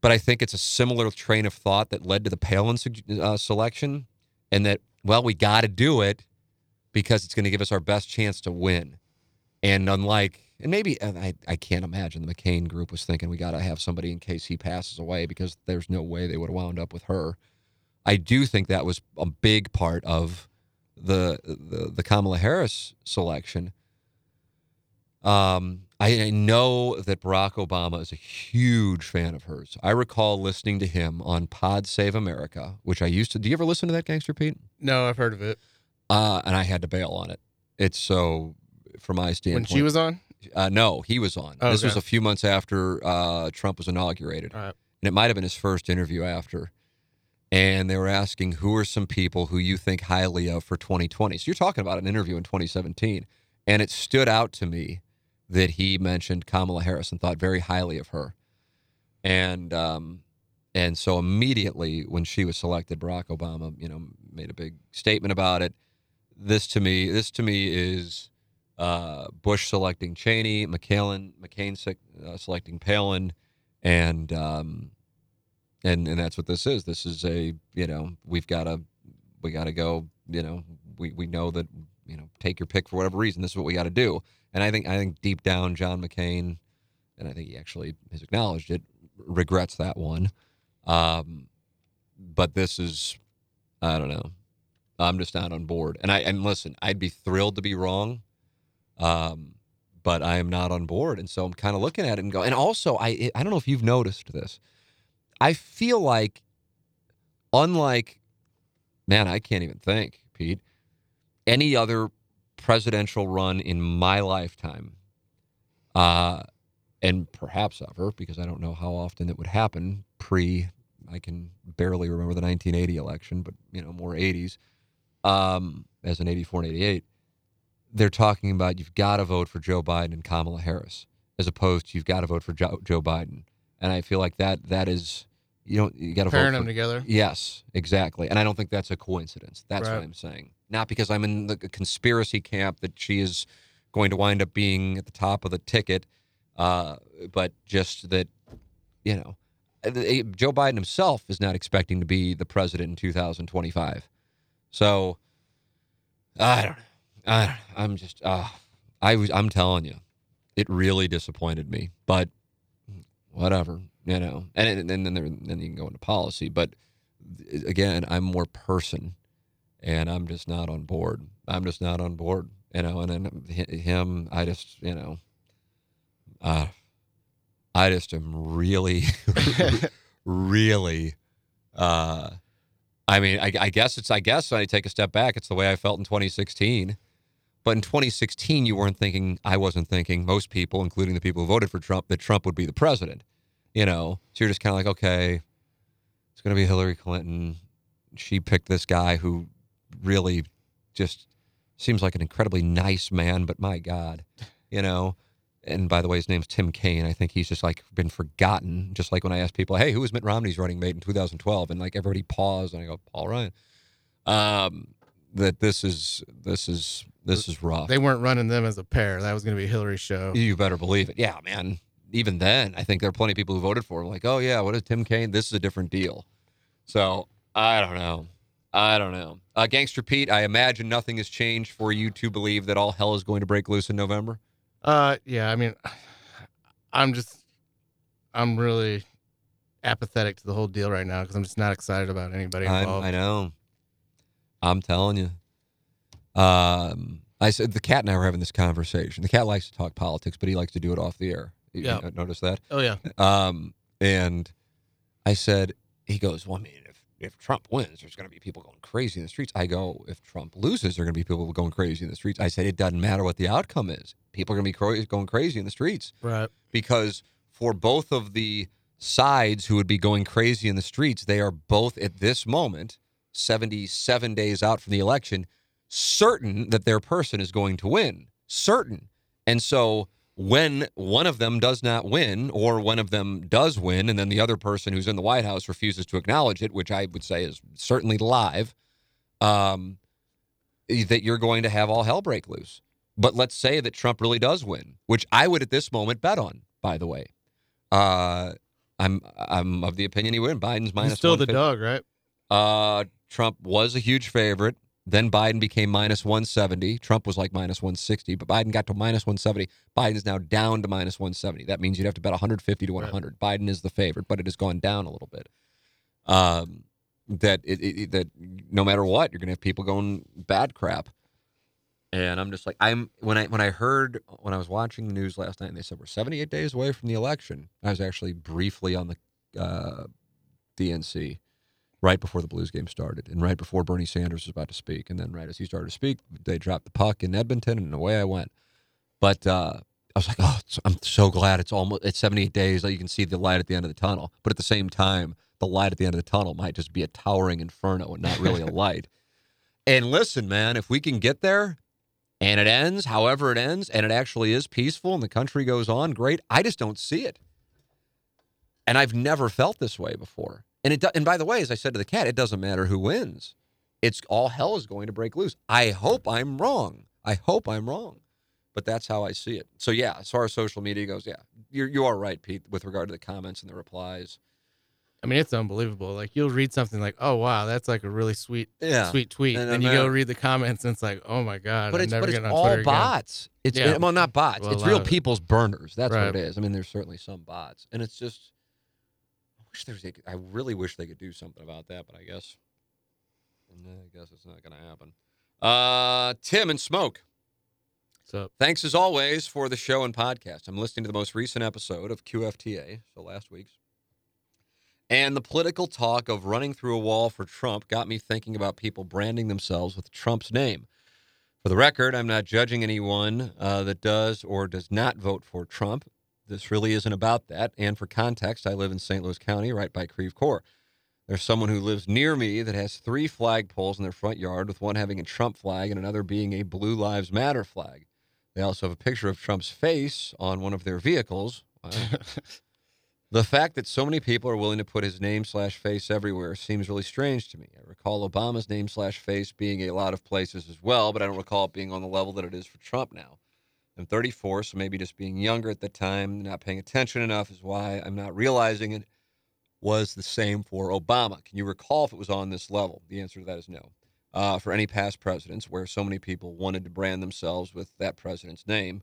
but I think it's a similar train of thought that led to the Palin uh, selection, and that well we got to do it because it's going to give us our best chance to win, and unlike and maybe I, I can't imagine the McCain group was thinking we got to have somebody in case he passes away because there's no way they would have wound up with her. I do think that was a big part of the the, the Kamala Harris selection um, I, I, know that Barack Obama is a huge fan of hers. I recall listening to him on Pod Save America, which I used to. Do you ever listen to that, Gangster Pete?
No, I've heard of it.
Uh, and I had to bail on it. It's so, from my standpoint.
When she was on?
Uh, no, he was on. Oh, this okay. was a few months after uh, Trump was inaugurated. And it might have been his first interview after. And they were asking, who are some people who you think highly of for 2020? So you're talking about an interview in 2017. And it stood out to me that he mentioned Kamala Harris and thought very highly of her. And um, and so immediately when she was selected, Barack Obama, you know, made a big statement about it. This to me, this to me is uh, Bush selecting Cheney, McCallan, McCain uh, selecting Palin, and um, and and that's what this is. This is a you know we've got to we got to go. You know we we know that you know take your pick for whatever reason. This is what we got to do. And I think I think deep down, John McCain, and I think he actually has acknowledged it, regrets that one. Um, but this is, I don't know. I'm just not on board. And I and listen, I'd be thrilled to be wrong, um, but I am not on board. And so I'm kind of looking at it and go. And also, I I don't know if you've noticed this. I feel like, unlike, man, I can't even think, Pete. Any other presidential run in my lifetime, uh, and perhaps ever, because I don't know how often it would happen pre. I can barely remember the 1980 election, but you know more 80s um, as in 84 and 88. They're talking about you've got to vote for Joe Biden and Kamala Harris, as opposed to you've got to vote for Joe, Joe Biden. And I feel like that that is you don't you got to
pairing
vote
them for, together.
Yes, exactly. And I don't think that's a coincidence. That's right. what I'm saying not because I'm in the conspiracy camp that she is going to wind up being at the top of the ticket, uh, but just that, you know, Joe Biden himself is not expecting to be the president in 2025. So I don't know. I. I'm just, uh, I was, I'm telling you, it really disappointed me, but whatever, you know, and, and then there, then you can go into policy, but again, I'm more person and I'm just not on board. I'm just not on board, you know. And then him, I just, you know, uh, I just am really, (laughs) really, uh, I mean, I, I guess it's. I guess when I take a step back, it's the way I felt in 2016. But in 2016, you weren't thinking. I wasn't thinking. Most people, including the people who voted for Trump, that Trump would be the president. You know, so you're just kind of like, okay, it's going to be Hillary Clinton. She picked this guy who really just seems like an incredibly nice man, but my God, you know. And by the way, his name's Tim Kaine. I think he's just like been forgotten. Just like when I ask people, "Hey, who was Mitt Romney's running mate in 2012?" and like everybody paused, and I go, "Paul Ryan." Um, that this is this is this is rough.
They weren't running them as a pair. That was going to be Hillary's show.
You better believe it. Yeah, man. Even then, I think there are plenty of people who voted for him. Like, oh yeah, what is Tim Kaine? This is a different deal. So I don't know. I don't know. Uh, Gangster Pete, I imagine nothing has changed for you to believe that all hell is going to break loose in November.
Uh, yeah. I mean, I'm just, I'm really apathetic to the whole deal right now because I'm just not excited about anybody
I'm. I know. I'm telling you. Um, I said the cat and I were having this conversation. The cat likes to talk politics, but he likes to do it off the air. You,
Yeah.
you notice that?
Oh yeah.
Um, and I said, he goes, well, I mean, if, if Trump wins, there's going to be people going crazy in the streets. I go, if Trump loses, there are going to be people going crazy in the streets. I said, it doesn't matter what the outcome is. People are going to be cra- going crazy in the streets
Right.
because for both of the sides who would be going crazy in the streets, they are both at this moment, 77 days out from the election, certain that their person is going to win. Certain. And so when one of them does not win, or one of them does win, and then the other person who's in the White House refuses to acknowledge it, which I would say is certainly live, um, that you're going to have all hell break loose. But let's say that Trump really does win, which I would at this moment bet on, by the way. Uh, I'm I'm of the opinion he would. Biden's minus
He's still the dog, right?
Uh, Trump was a huge favorite. Then Biden became minus 170. Trump was like minus 160, but Biden got to minus 170. Biden is now down to minus 170. That means you'd have to bet 150 to 100. Biden is the favorite, but it has gone down a little bit. Um, that it, it, that no matter what, you're going to have people going bad crap. And I'm just like I'm when I when I heard when I was watching the news last night and they said we're 78 days away from the election. I was actually briefly on the uh, DNC right before the Blues game started and right before Bernie Sanders was about to speak. And then right as he started to speak, they dropped the puck in Edmonton and away I went. But uh, I was like, oh, I'm so glad it's almost it's 78 days that you can see the light at the end of the tunnel. But at the same time, the light at the end of the tunnel might just be a towering inferno and not really a light. (laughs) And listen, man, if we can get there and it ends however it ends and it actually is peaceful and the country goes on, great. I just don't see it. And I've never felt this way before. And it and by the way, as I said to the cat, it doesn't matter who wins. It's all hell is going to break loose. I hope I'm wrong. I hope I'm wrong. But that's how I see it. So yeah, as far as social media goes, yeah, you're you are right, Pete, with regard to the comments and the replies.
I mean, it's unbelievable. Like you'll read something like, "Oh wow, that's like a really sweet,
Yeah.
sweet tweet,"
And
and,
then
you go read the comments, and it's like, "Oh my god!"
But
I'm
it's
never
but it's
on
all
Twitter again.
bots. It's
Yeah.
well, not bots.
Well,
it's real
it.
people's burners. That's what it is. I mean, there's certainly some bots, and it's just. I wish there's. a- I really wish they could do something about that, but I guess. I guess it's not going to happen. Uh, Tim and Smoke.
So
Thanks as always for the show and podcast. I'm listening to the most recent episode of QFTA, so last week's. And the political talk of running through a wall for Trump got me thinking about people branding themselves with Trump's name. For the record, I'm not judging anyone uh, that does or does not vote for Trump. This really isn't about that. And for context, I live in St. Louis County, right by Creve Coeur. There's someone who lives near me that has three flagpoles in their front yard, with one having a Trump flag and another being a Blue Lives Matter flag. They also have a picture of Trump's face on one of their vehicles. Wow. (laughs) the fact that so many people are willing to put his name slash face everywhere seems really strange to me. I recall Obama's name slash face being a lot of places as well, but I don't recall it being on the level that it is for Trump now. I'm 34, so maybe just being younger at the time, not paying attention enough is why I'm not realizing it was the same for Obama. Can you recall if it was on this level? The answer to that is no. Uh, for any past presidents where so many people wanted to brand themselves with that president's name,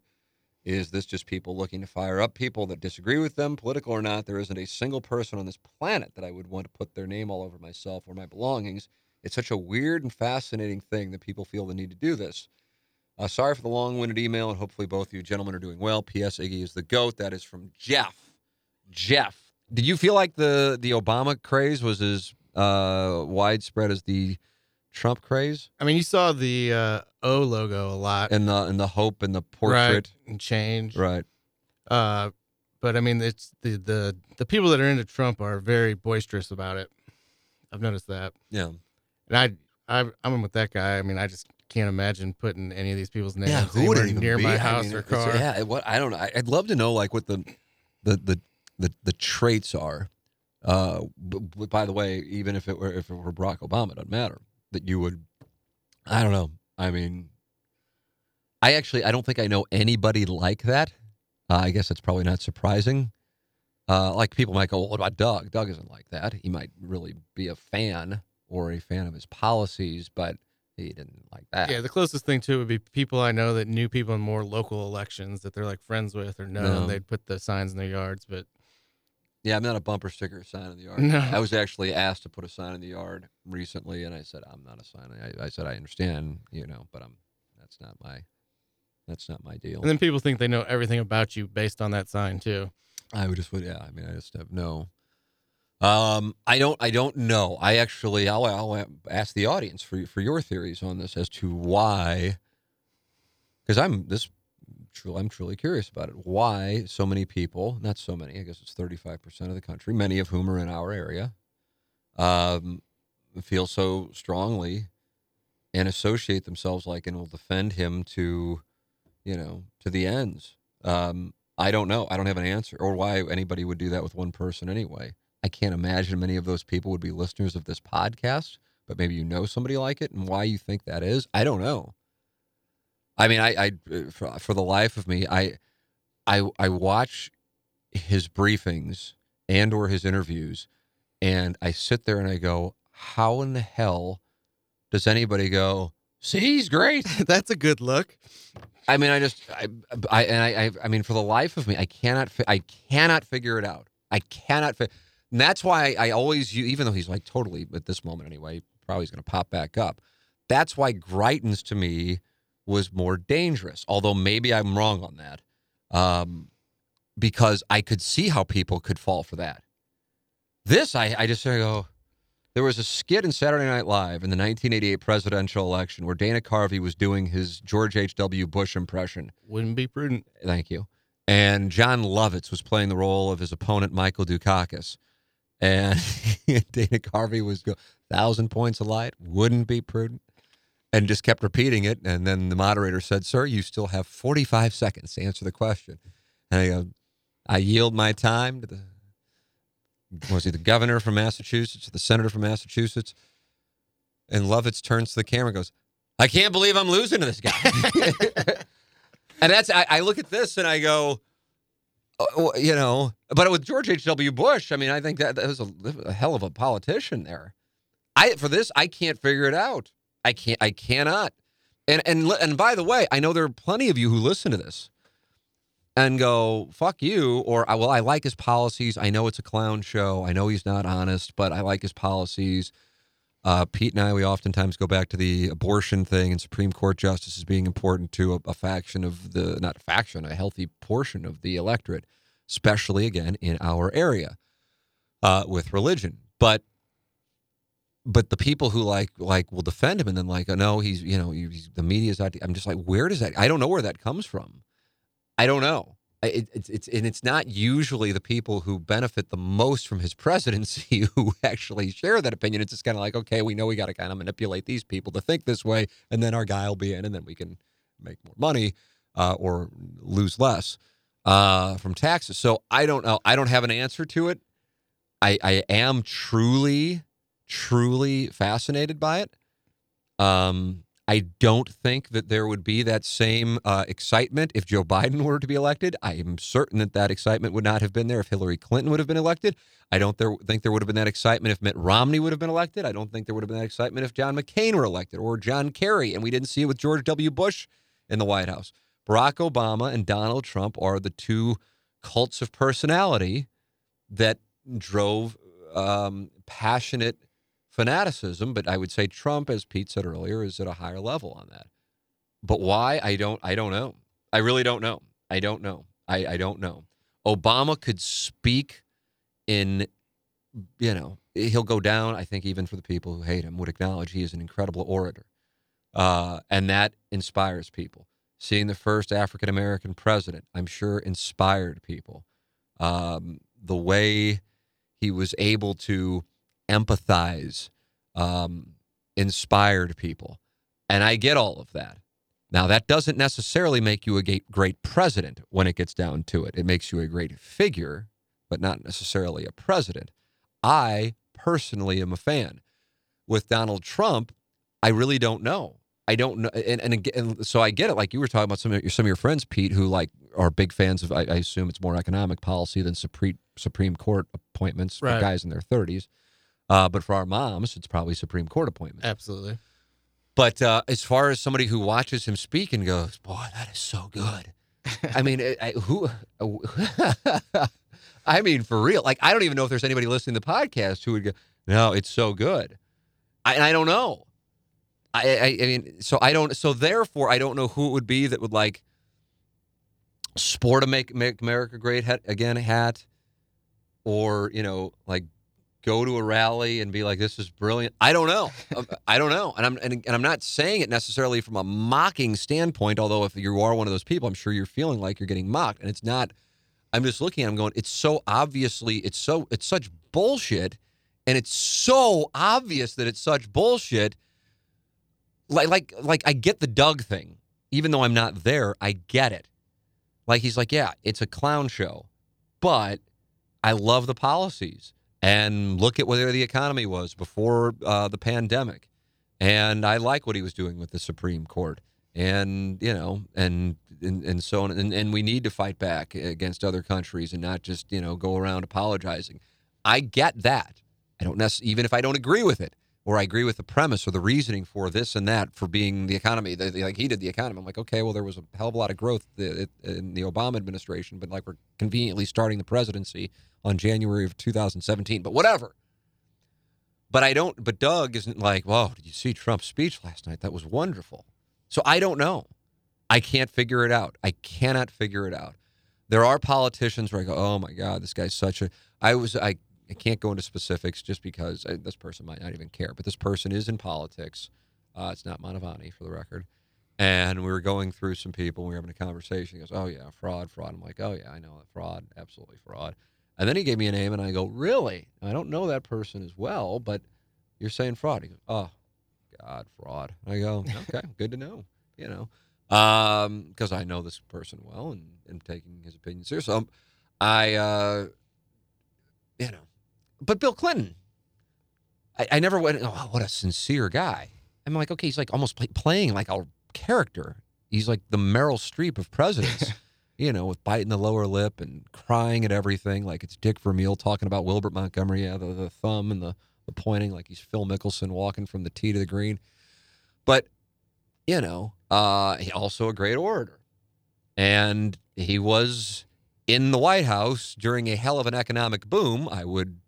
is this just people looking to fire up people that disagree with them, political or not? There isn't a single person on this planet that I would want to put their name all over myself or my belongings. It's such a weird and fascinating thing that people feel the need to do this. Uh, sorry for the long winded email, and hopefully both of you gentlemen are doing well. P.S. Iggy is the GOAT. That is from Jeff. Jeff. Did you feel like the, the Obama craze was as uh, widespread as the Trump craze
I mean, you saw the uh, O logo a lot,
and the and the hope and the portrait.
right? And change,
Right.
Uh, but I mean, it's the the the people that are into Trump are very boisterous about it. I've noticed that,
Yeah.
and I I I'm with that guy. I mean, I just can't imagine putting any of these people's names
Yeah, who would
anywhere
it even
near
be?
my
I
house
mean,
or car.
Yeah, what I don't know. I- I'd love to know like what the the the the, the traits are. Uh, b- b- by the way, even if it were if it were Barack Obama, it doesn't matter that you would. I don't know. I mean, I actually I don't think I know anybody like that. Uh, I guess that's probably not surprising. Uh, like people might go, well, what about Doug? Doug isn't like that. He might really be a fan or a fan of his policies, but he didn't like that.
Yeah, the closest thing to it would be people I know that knew people in more local elections that they're like friends with or know,
No.
and they'd put the signs in their yards. But
Yeah, I'm not a bumper sticker sign in the yard.
No.
I was actually asked to put a sign in the yard recently, and I said I'm not a sign. I, I said I understand, you know, but I'm that's not my that's not my deal.
and then people think they know everything about you based on that sign too.
I would just would yeah. I mean, I just have no. Um, I don't. I don't know. I actually, I'll, I'll ask the audience for for your theories on this as to why. Because I'm this, truly, I'm truly curious about it. Why so many people? Not so many. I guess it's 35 percent of the country, many of whom are in our area, um, feel so strongly, and associate themselves like and will defend him to, you know, to the ends. Um, I don't know. I don't have an answer or why anybody would do that with one person anyway. I can't imagine many of those people would be listeners of this podcast, but maybe you know somebody like it and why you think that is. I don't know. I mean, I, I for, for the life of me, I, I, I watch his briefings and or his interviews, and I sit there and I go, how in the hell does anybody go? See, he's great. (laughs)
That's a good look.
I mean, I just, I, I, and I, I, I mean, for the life of me, I cannot, fi- I cannot figure it out. I cannot. Fi- and that's why I, always, even though he's like totally at this moment anyway, probably he's going to pop back up. That's why Greitens to me was more dangerous. Although maybe I'm wrong on that, um, because I could see how people could fall for that. This, I, I just of go. There was a skit in Saturday Night Live in the 1988 presidential election where Dana Carvey was doing his George H.W. Bush impression.
Wouldn't be prudent.
Thank you. And Jon Lovitz was playing the role of his opponent, Michael Dukakis. And (laughs) Dana Carvey was go thousand points of light, wouldn't be prudent, and just kept repeating it. And then the moderator said, "Sir, you still have 45 seconds to answer the question." And I go, "I yield my time to the was he the governor from Massachusetts, the senator from Massachusetts?" And Lovitz turns to the camera and goes, "I can't believe I'm losing to this guy." (laughs) and that's I, I look at this and I go, Uh, you know, but with George H.W. Bush, I mean, I think that, that was a, a hell of a politician there. I for this, I can't figure it out. I can't. I cannot. And and and by the way, I know there are plenty of you who listen to this and go "fuck you" or "I- "well, I like his policies. I know it's a clown show. I know he's not honest, but I like his policies." Uh, Pete and I, we oftentimes go back to the abortion thing and Supreme Court justices being important to a, a faction of the, not a faction, a healthy portion of the electorate, especially again in our area uh, with religion. But, but the people who like, like will defend him and then like, oh no, he's, you know, he's, the media's out. I'm just like, where does that, I don't know where that comes from. I don't know. It, it's it's and it's not usually the people who benefit the most from his presidency (laughs) who actually share that opinion. It's just kind of like, okay, we know we got to kind of manipulate these people to think this way, and then our guy will be in, and then we can make more money uh, or lose less uh, from taxes. So I don't know. I don't have an answer to it. I I am truly truly fascinated by it. Um, I don't think that there would be that same uh, excitement if Joe Biden were to be elected. I am certain that that excitement would not have been there if Hillary Clinton would have been elected. I don't there, think there would have been that excitement if Mitt Romney would have been elected. I don't think there would have been that excitement if John McCain were elected or John Kerry. And we didn't see it with George W. Bush in the White House. Barack Obama and Donald Trump are the two cults of personality that drove um, passionate fanaticism, but I would say Trump, as Pete said earlier, is at a higher level on that. But why? I don't. I don't know. I really don't know. I don't know. I, I don't know. Obama could speak in you know, he'll go down. I think even for the people who hate him would acknowledge he is an incredible orator, uh, and that inspires people. Seeing the first African American president, I'm sure, inspired people. Um, the way he was able to empathize um, inspired people, and I get all of that. Now, that doesn't necessarily make you a great president when it gets down to it. It makes you a great figure, but not necessarily a president. I personally am a fan. With Donald Trump, I really don't know. I don't know, and, and, and so I get it. Like you were talking about some of your, some of your friends, Pete, who like are big fans of. I, I assume it's more economic policy than Supreme Supreme Court appointments for guys in their thirties. Uh, but for our moms, it's probably Supreme Court appointments.
Absolutely.
But uh, as far as somebody who watches him speak and goes, "Boy, that is so good," I mean, I, I- who? (laughs) I mean, for real. Like, I don't even know if there's anybody listening to the podcast who would go, "No, it's so good." I, I don't know. I, I, I mean, so I don't. So therefore, I don't know who it would be that would like sport a "Make, Make America Great" hat, again hat, or you know, like go to a rally and be like, "This is brilliant." I don't know. (laughs) I don't know, and I'm and, and I'm not saying it necessarily from a mocking standpoint. Although if you are one of those people, I'm sure you're feeling like you're getting mocked, and it's not. I'm just looking at. Him going, it's so obviously, it's so, it's such bullshit, and it's so obvious that it's such bullshit. Like, like, like, I get the Doug thing, even though I'm not there. I get it. Like he's like, yeah, it's a clown show, but I love the policies and look at where the economy was before uh, the pandemic, and I like what he was doing with the Supreme Court, and you know, and and, and so on, and, and we need to fight back against other countries and not just you know go around apologizing. I get that. I don't necessarily, even if I don't agree with it, or I agree with the premise or the reasoning for this and that for being the economy. the- the- Like he did the economy. I'm like, okay, well, there was a hell of a lot of growth in the Obama administration, but like we're conveniently starting the presidency on January of 2017. But whatever. But I don't. But Doug isn't like, whoa, did you see Trump's speech last night? That was wonderful. So I don't know. I can't figure it out. I cannot figure it out. There are politicians where I go, oh my God, this guy's such a. I was I. I can't go into specifics just because I, this person might not even care. But this person is in politics. Uh, it's not Manavani, for the record. And we were going through some people. And we were having a conversation. He goes, "Oh yeah, fraud, fraud." I'm like, "Oh yeah, I know that fraud, absolutely fraud." And then he gave me a name, and I go, "Really? I don't know that person as well, but you're saying fraud." He goes, "Oh, God, fraud." I go, (laughs) "Okay, good to know." You know, because I know this person well and am taking his opinion serious. So I, uh, you know, but Bill Clinton, I, I never went. Oh, what a sincere guy. I'm like, okay, he's like almost play, playing like a character. He's like the Meryl Streep of presidents. (laughs) you know, with biting the lower lip and crying at everything, like it's Dick Vermeil talking about Wilbert Montgomery, yeah, the, the thumb and the, the pointing, like he's Phil Mickelson walking from the tee to the green. But, you know, uh, he also a great orator. And he was in the White House during a hell of an economic boom. I would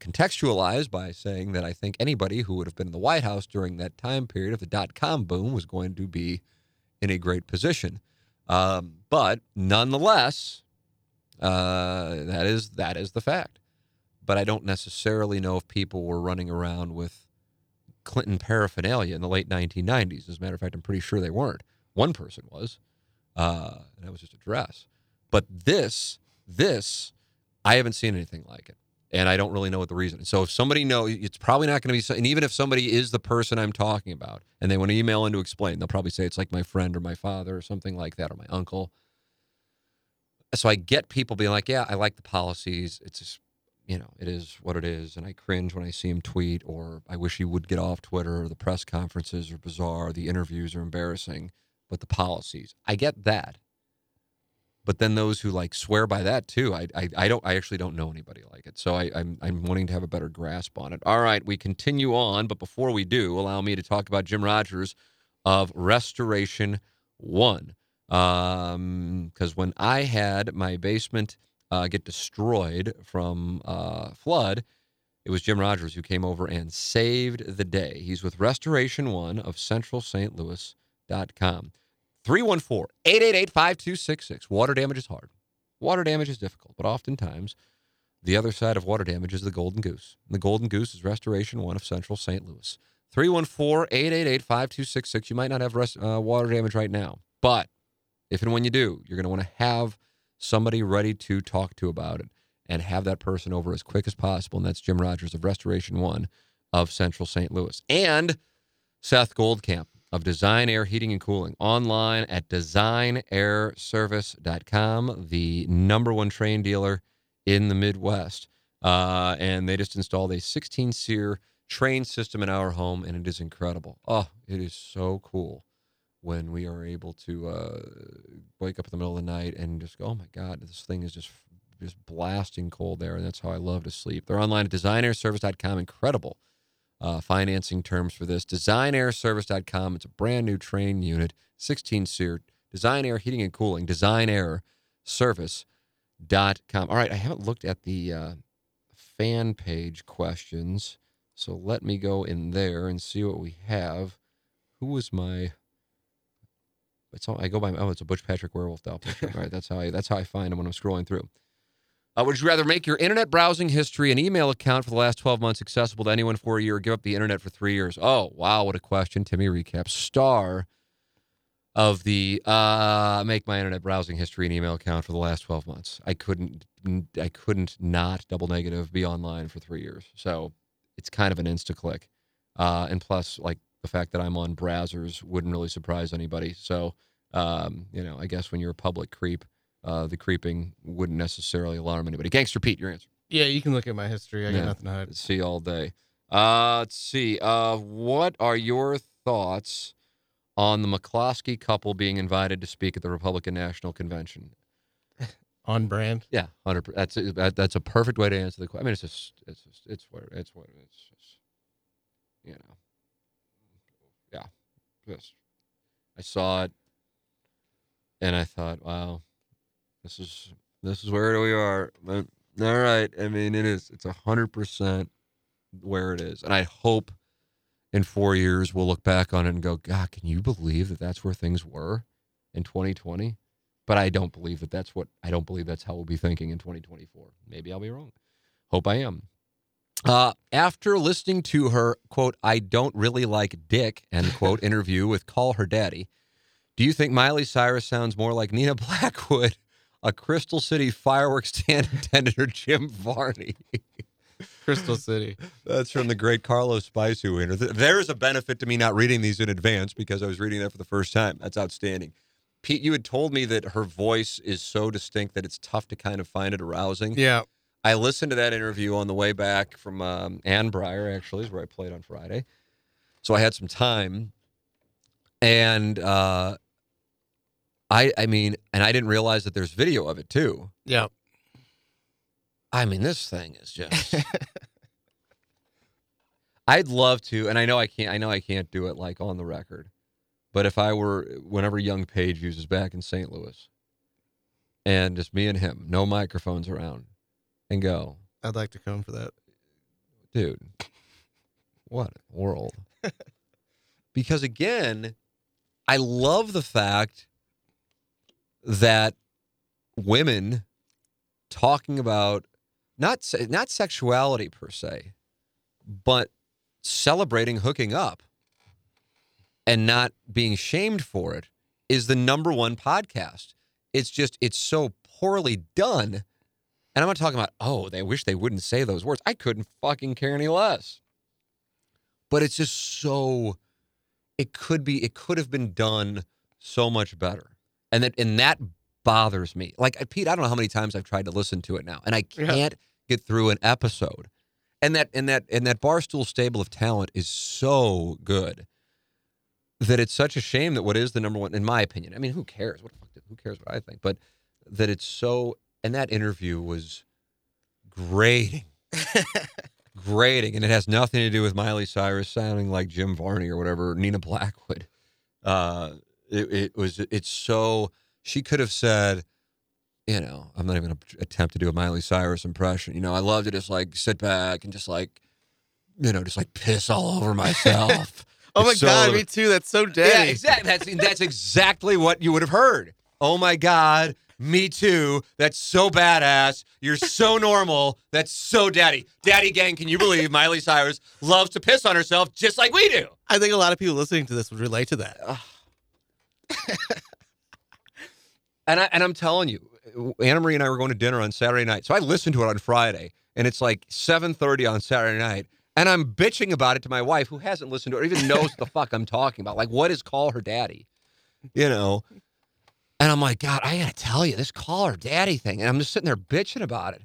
contextualize by saying that I think anybody who would have been in the White House during that time period of the dot com boom was going to be in a great position. Um, but nonetheless, uh, that is that is the fact. But I don't necessarily know if people were running around with Clinton paraphernalia in the late 1990s. As a matter of fact, I'm pretty sure they weren't. One person was, uh, and that was just a dress. But this, this, I haven't seen anything like it, and I don't really know what the reason. is. So if somebody knows, it's probably not going to be. so- And even if somebody is the person I'm talking about, and they want to email in to explain, they'll probably say it's like my friend or my father or something like that, or my uncle. So I get people being like, "Yeah, I like the policies. It's just, you know, it is what it is," and I cringe when I see him tweet, or I wish he would get off Twitter. Or the press conferences are bizarre. The interviews are embarrassing, but the policies, I get that. But then those who like swear by that too, I, I, I don't, I actually don't know anybody like it. So I, I'm, I'm wanting to have a better grasp on it. All right, we continue on, but before we do, allow me to talk about Jim Rogers of Restoration One. Um, because when I had my basement uh, get destroyed from uh, flood, it was Jim Rogers who came over and saved the day. He's with Restoration One of Central St. Louis.com. 314 888 5266. Water damage is hard. Water damage is difficult, but oftentimes The other side of water damage is the Golden Goose. The Golden Goose is Restoration One of Central St. Louis. 314 888 5266. You might not have rest, uh, water damage right now, but if and when you do, you're going to want to have somebody ready to talk to about it and have that person over as quick as possible. And that's Jim Rogers of Restoration One of Central St. Louis. And Seth Goldcamp of Design Air Heating and Cooling online at designairservice.com, the number one Trane dealer in the Midwest. Uh, and they just installed a 16 SEER Trane system in our home, and it is incredible. Oh, it is so cool when we are able to uh, wake up in the middle of the night and just go, oh my God, this thing is just just blasting cold there. And that's how I love to sleep. They're online at designairservice.com. Incredible uh, financing terms for this. Designairservice.com. It's a brand new Trane unit, 16 SEER, Design Air Heating and Cooling, designairservice.com. All right, I haven't looked at the uh, fan page questions, so let me go in there and see what we have. Who was my. It's all, I go by oh it's a Butch Patrick werewolf doll picture. (laughs) All right, that's how I that's how I find them when I'm scrolling through. Uh, would you rather make your internet browsing history and email account for the last 12 months accessible to anyone for a year or give up the internet for three years? Oh, wow, what a question. Timmy Recap, star of the uh, make my internet browsing history and email account for the last 12 months. I couldn't, I couldn't not double negative be online for three years. So it's kind of an insta click. Uh, and plus, like the fact that I'm on browsers wouldn't really surprise anybody. So, um, you know, I guess when you're a public creep, uh, the creeping wouldn't necessarily alarm anybody. Gangster Pete, your answer.
Yeah, you can look at my history. I got
Yeah.
nothing to hide.
See all day. Uh, let's see. Uh, what are your thoughts on the McCloskey couple being invited to speak at the Republican National Convention? (laughs)
On brand.
Yeah, hundred. That's a, that, that's a perfect way to answer the question. I mean, it's just it's just it's what it's what it's just you know. Yeah, just I saw it, and I thought, wow, this is this is where we are. But, all right, I mean, it is. It's a hundred percent where it is, and I hope in four years we'll look back on it and go, God, can you believe that that's where things were in 2020? But I don't believe that that's what I don't believe that's how we'll be thinking in 2024. Maybe I'll be wrong. Hope I am. Uh, after listening to her quote, I don't really like Dick end (laughs) quote interview with Call Her Daddy, do you think Miley Cyrus sounds more like Nina Blackwood, a Crystal City fireworks (laughs) stand attendant, or Jim Varney?
Crystal City.
That's from the great Carlos Spice who winner. There's a benefit to me not reading these in advance because I was reading that for the first time. That's outstanding. Pete, you had told me that her voice is so distinct that it's tough to kind of find it arousing.
Yeah.
I listened to that interview on the way back from um, Ann Breyer, actually, is where I played on Friday. So I had some time. And uh, I, I mean, and I didn't realize that there's video of it too.
Yeah.
I mean, this thing is just. (laughs) I'd love to, and I know I can't. I know I can't do it like on the record, but if I were, whenever Young Page uses back in St. Louis, and just me and him, no microphones around, and go,
I'd like to come for that.
dude, what world. (laughs) because again, I love the fact that women talking about not not sexuality per se, but celebrating hooking up and not being shamed for it is the number one podcast. It's just it's so poorly done. And I'm not talking about, oh, they wish they wouldn't say those words. I couldn't fucking care any less. But it's just so it could be it could have been done so much better. And that and that bothers me. Like Pete, I don't know how many times I've tried to listen to it now, and I can't get through an episode. And that and that and that barstool stable of talent is so good that it's such a shame that what is the number one, in my opinion. I mean, who cares? What the fuck? Who cares what I think? But that it's so. And that interview was grating, (laughs) grating, and it has nothing to do with Miley Cyrus sounding like Jim Varney or whatever, Nina Blackwood. Uh, it, it was. It's so. She could have said, you know, I'm not even going to attempt to do a Miley Cyrus impression. You know, I love to just like sit back and just like, you know, just like piss all over myself. (laughs)
Oh my
It's so-
God, me too. That's so daddy.
yeah, exactly. That's that's exactly what you would have heard. Oh my God, Me too. That's so badass. You're so (laughs) normal. That's so daddy. Daddy gang, can you believe Miley Cyrus loves to piss on herself just like we do?
I think a lot of people listening to this would relate to that.
And I and I'm telling you, Anna Marie and I were going to dinner on Saturday night. So I listened to it on Friday, and it's like 7:30 on Saturday night. And I'm bitching about it to my wife, who hasn't listened to it, or even knows the fuck I'm talking about. Like, what is call her daddy? You know? And I'm like, God, I gotta tell you, this call her daddy thing. And I'm just sitting there bitching about it.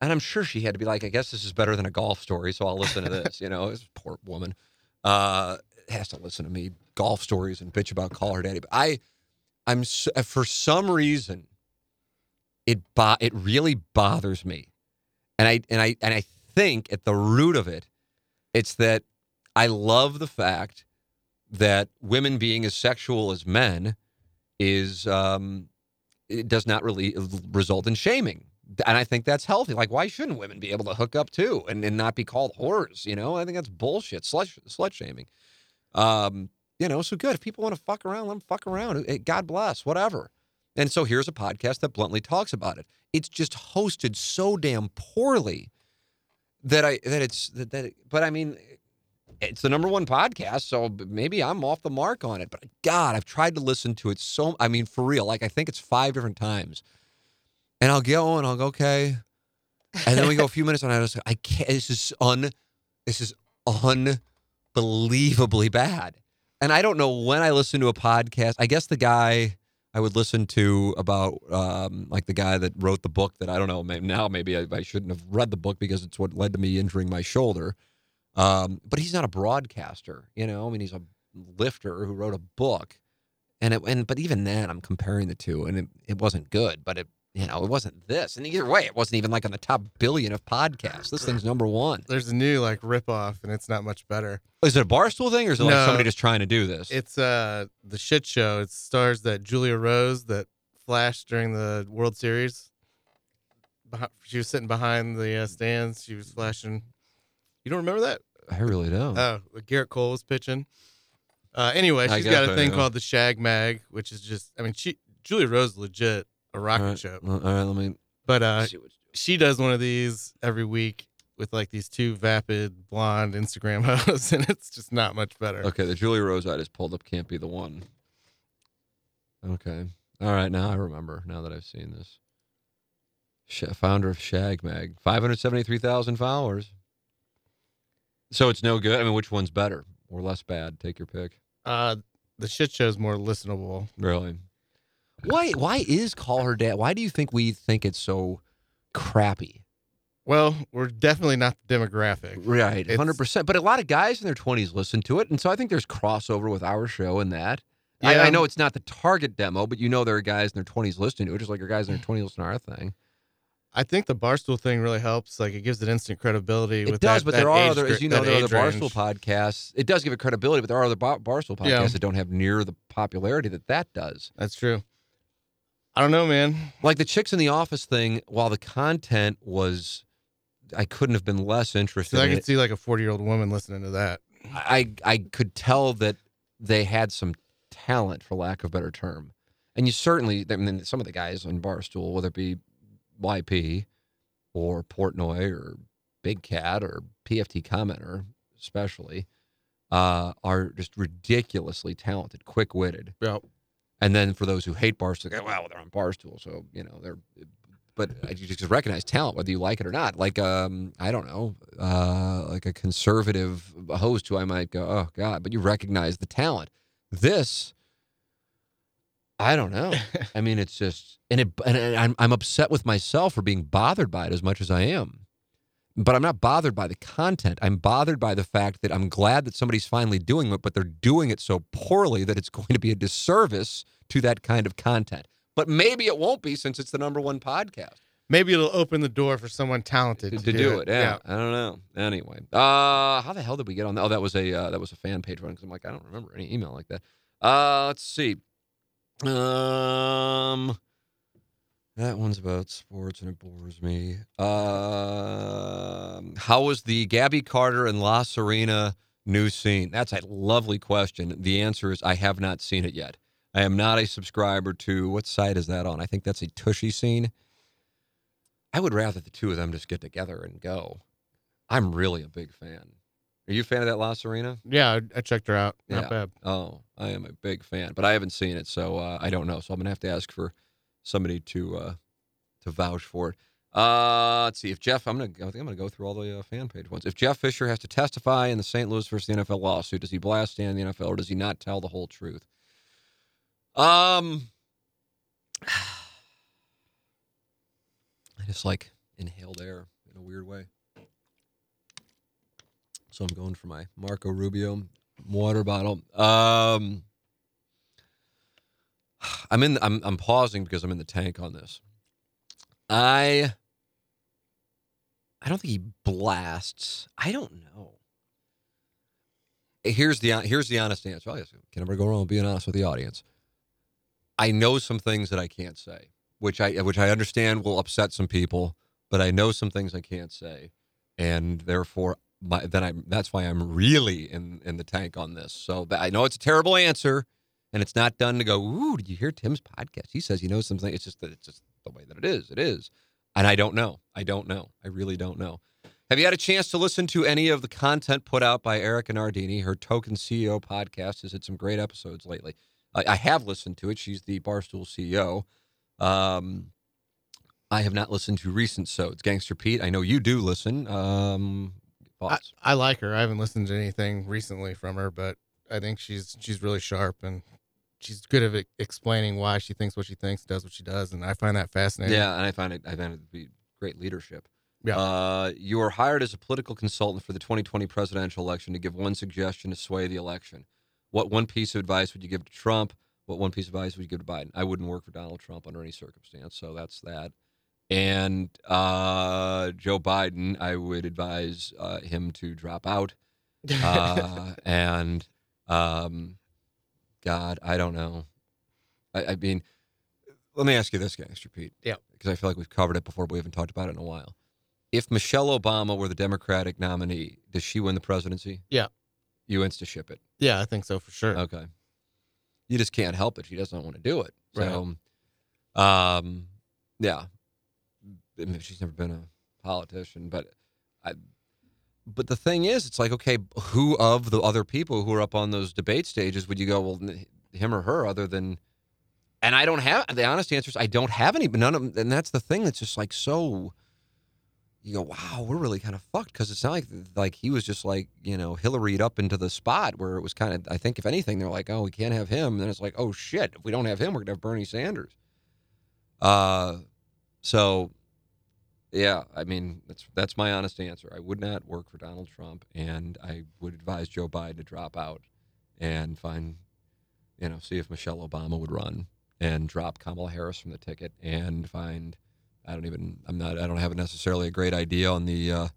And I'm sure she had to be like, I guess this is better than a golf story, so I'll listen to this. you know, this poor woman uh, has to listen to me golf stories and bitch about call her daddy. But I, I'm s for some reason, it bo- it really bothers me, and I and I and I think at the root of it, it's that I love the fact that women being as sexual as men is um, it does not really result in shaming. And I think that's healthy. Like, why shouldn't women be able to hook up too and, and not be called whores? You know, I think that's bullshit. Slut, slut shaming. Um, you know, so good. If people want to fuck around, let them fuck around. God bless, whatever. And so here's a podcast that bluntly talks about it. It's just hosted so damn poorly that I that it's that, that but I mean it's the number one podcast, so maybe I'm off the mark on it. But God, I've tried to listen to it so I mean for real, like I think it's five different times. And I'll go and I'll go, okay. And then we go a few minutes and I just I can't this is un this is unbelievably bad. And I don't know when I listen to a podcast. I guess the guy I would listen to about um, like the guy that wrote the book that I don't know. Maybe, now maybe I, I, shouldn't have read the book because it's what led to me injuring my shoulder. Um, but he's not a broadcaster, you know. I mean, he's a lifter who wrote a book, and it, and but even then, I'm comparing the two, and it, it wasn't good. But it you know, it wasn't this. And either way, it wasn't even like on the top billion of podcasts. This thing's number one.
There's a new like ripoff, and it's not much better.
Is it a barstool thing, or is it like
No.
somebody just trying to do this?
It's uh the shit show. It stars that Julia Rose that flashed during the World Series. Behi- She was sitting behind the uh, stands. She was flashing. You don't remember that?
I really don't.
Oh, Gerrit Cole was pitching. Uh, anyway,
I
she's
guess
got a
I
thing
know.
called the Shag Mag, which is just. I mean, she Julia Rose is legit a
all
rocket
right.
ship,
Well, all right, let me
but uh, she does one of these every week with like these two vapid blonde Instagram (laughs) hosts, and it's just not much better.
Okay, the Julia Rose I just pulled up can't be the one. Okay. All right, now I remember, now that I've seen this. Sh- founder of Shag Mag, 573,000 followers. So it's no good. I mean, which one's better or less bad? Take your pick.
Uh, the shit show's more listenable.
Really? Why why is Call Her Dad? Why do you think we think it's so crappy?
Well, we're definitely not the demographic.
Right,
It's-
hundred percent. But a lot of guys in their twenties listen to it, and so I think there's crossover with our show and that. I,
Yeah.
I know it's not the target demo, but you know there are guys in their twenties listening to it, just like your guys in their twenties listen to our thing.
I think the barstool thing really helps. Like it gives it instant credibility.
It does,
that-
but there are other, as you know, there are other
age
Barstool
range.
podcasts. It does give it credibility, but there are other Bar- Barstool podcasts
Yeah.
that don't have near the popularity that that does.
That's true. I don't know, man.
Like the Chicks in the Office thing, while the content was, I couldn't have been less interested.
So I could
it.
see like a forty-year-old woman listening to that.
I I could tell that they had some talent, for lack of a better term. And you certainly, I mean, some of the guys on Barstool, whether it be YP or Portnoy or Big Cat or PFT Commenter, especially, uh, are just ridiculously talented, quick witted.
Yeah.
And then for those who hate Barstool, go, well, they're on Barstool, so you know they're. But you just recognize talent, whether you like it or not. Like, um, I don't know, uh, like a conservative host who I might go, oh God, but you recognize the talent. This, I don't know. (laughs) I mean, it's just, and it, and I'm, I'm upset with myself for being bothered by it as much as I am. But I'm not bothered by the content. I'm bothered by the fact that I'm glad that somebody's finally doing it, but they're doing it so poorly that it's (laughs) going to be a disservice to that kind of content. But maybe it won't be since it's the number one podcast
Maybe it'll open the door for someone talented
to,
to,
to do it. Yeah, I don't know. Anyway, uh, how the hell did we get on that? Oh, that was a uh, that was a fan page one because I'm like I don't remember any email like that. Uh, let's see. Um, that one's about sports and it bores me. Um, how was the Gabby Carter and La Serena new scene? That's a lovely question. The answer is I have not seen it yet. I am not a subscriber to what site is that on? I think that's a Tushy scene. I would rather the two of them just get together and go. I'm really a big fan. Are you a fan of that La Serena?
Yeah, I, checked her out. Not
Yeah.
bad.
Oh, I am a big fan, but I haven't seen it, so uh, I don't know. So I'm gonna have to ask for somebody to uh, to vouch for it. Uh, let's see if Jeff. I'm gonna. I think I'm gonna go through all the uh, fan page ones. If Jeff Fisher has to testify in the St. Louis versus the NFL lawsuit, does he blast stand the NFL or does he not tell the whole truth? Um, (sighs) I just like inhaled air in a weird way. So I'm going for my Marco Rubio water bottle. Um, (sighs) I'm in. I'm I'm pausing because I'm in the tank on this. I. I don't think he blasts. I don't know. Here's the here's the honest answer. Can never go wrong with being honest with the audience. I know some things that I can't say, which I which I understand will upset some people, but I know some things I can't say, and therefore my, then I that's why I'm really in in the tank on this. So I know it's a terrible answer, and it's not done to go. Ooh, did you hear Tim's podcast? He says he knows something. It's just that it's just the way that it is. It is, and I don't know. I don't know. I really don't know. Have you had a chance to listen to any of the content put out by Erika Nardini? Her Token CEO podcast has had some great episodes lately. I, I have listened to it. She's the Barstool CEO. Um, I have not listened to recent sods. Gangster Pete, I know you do listen. Um,
I,
thoughts?
I like her. I haven't listened to anything recently from her, but I think she's she's really sharp and she's good at explaining why she thinks what she thinks, does what she does, and I find that fascinating.
Yeah, and I find it I find it to be great leadership.
Yeah.
Uh, you are hired as a political consultant for the 2020 presidential election to give one suggestion to sway the election. What one piece of advice would you give to Trump? What one piece of advice would you give to Biden? I wouldn't work for Donald Trump under any circumstance, so that's that. And uh, Joe Biden, I would advise uh, him to drop out. (laughs) Uh, and um, God, I don't know. I, I mean, let me ask you this, Gangster Pete.
Yeah.
Because I feel like we've covered it before, but we haven't talked about it in a while. If Michelle Obama were the Democratic nominee, does she win the presidency?
Yeah.
You insta ship it.
yeah, I think so for sure.
Okay. You just can't help it. She doesn't want to do it. So, um, yeah. I mean, she's never been a politician, but I. But the thing is, it's like, okay, who of the other people who are up on those debate stages would you go, well, him or her, other than? And I don't have the honest answer is I don't have any, but none of them. And that's the thing that's just like so. You go, wow, we're really kind of fucked because it's not like like he was just like you know Hillary'd up into the spot where it was kind of. I think if anything, they're like, oh, we can't have him. And then it's like, oh shit, if we don't have him, we're gonna have Bernie Sanders. Uh, so yeah, I mean that's that's my honest answer. I would not work for Donald Trump, and I would advise Joe Biden to drop out and find, you know, see if Michelle Obama would run and drop Kamala Harris from the ticket and find. I don't even. I'm not. I don't have necessarily a great idea on the uh,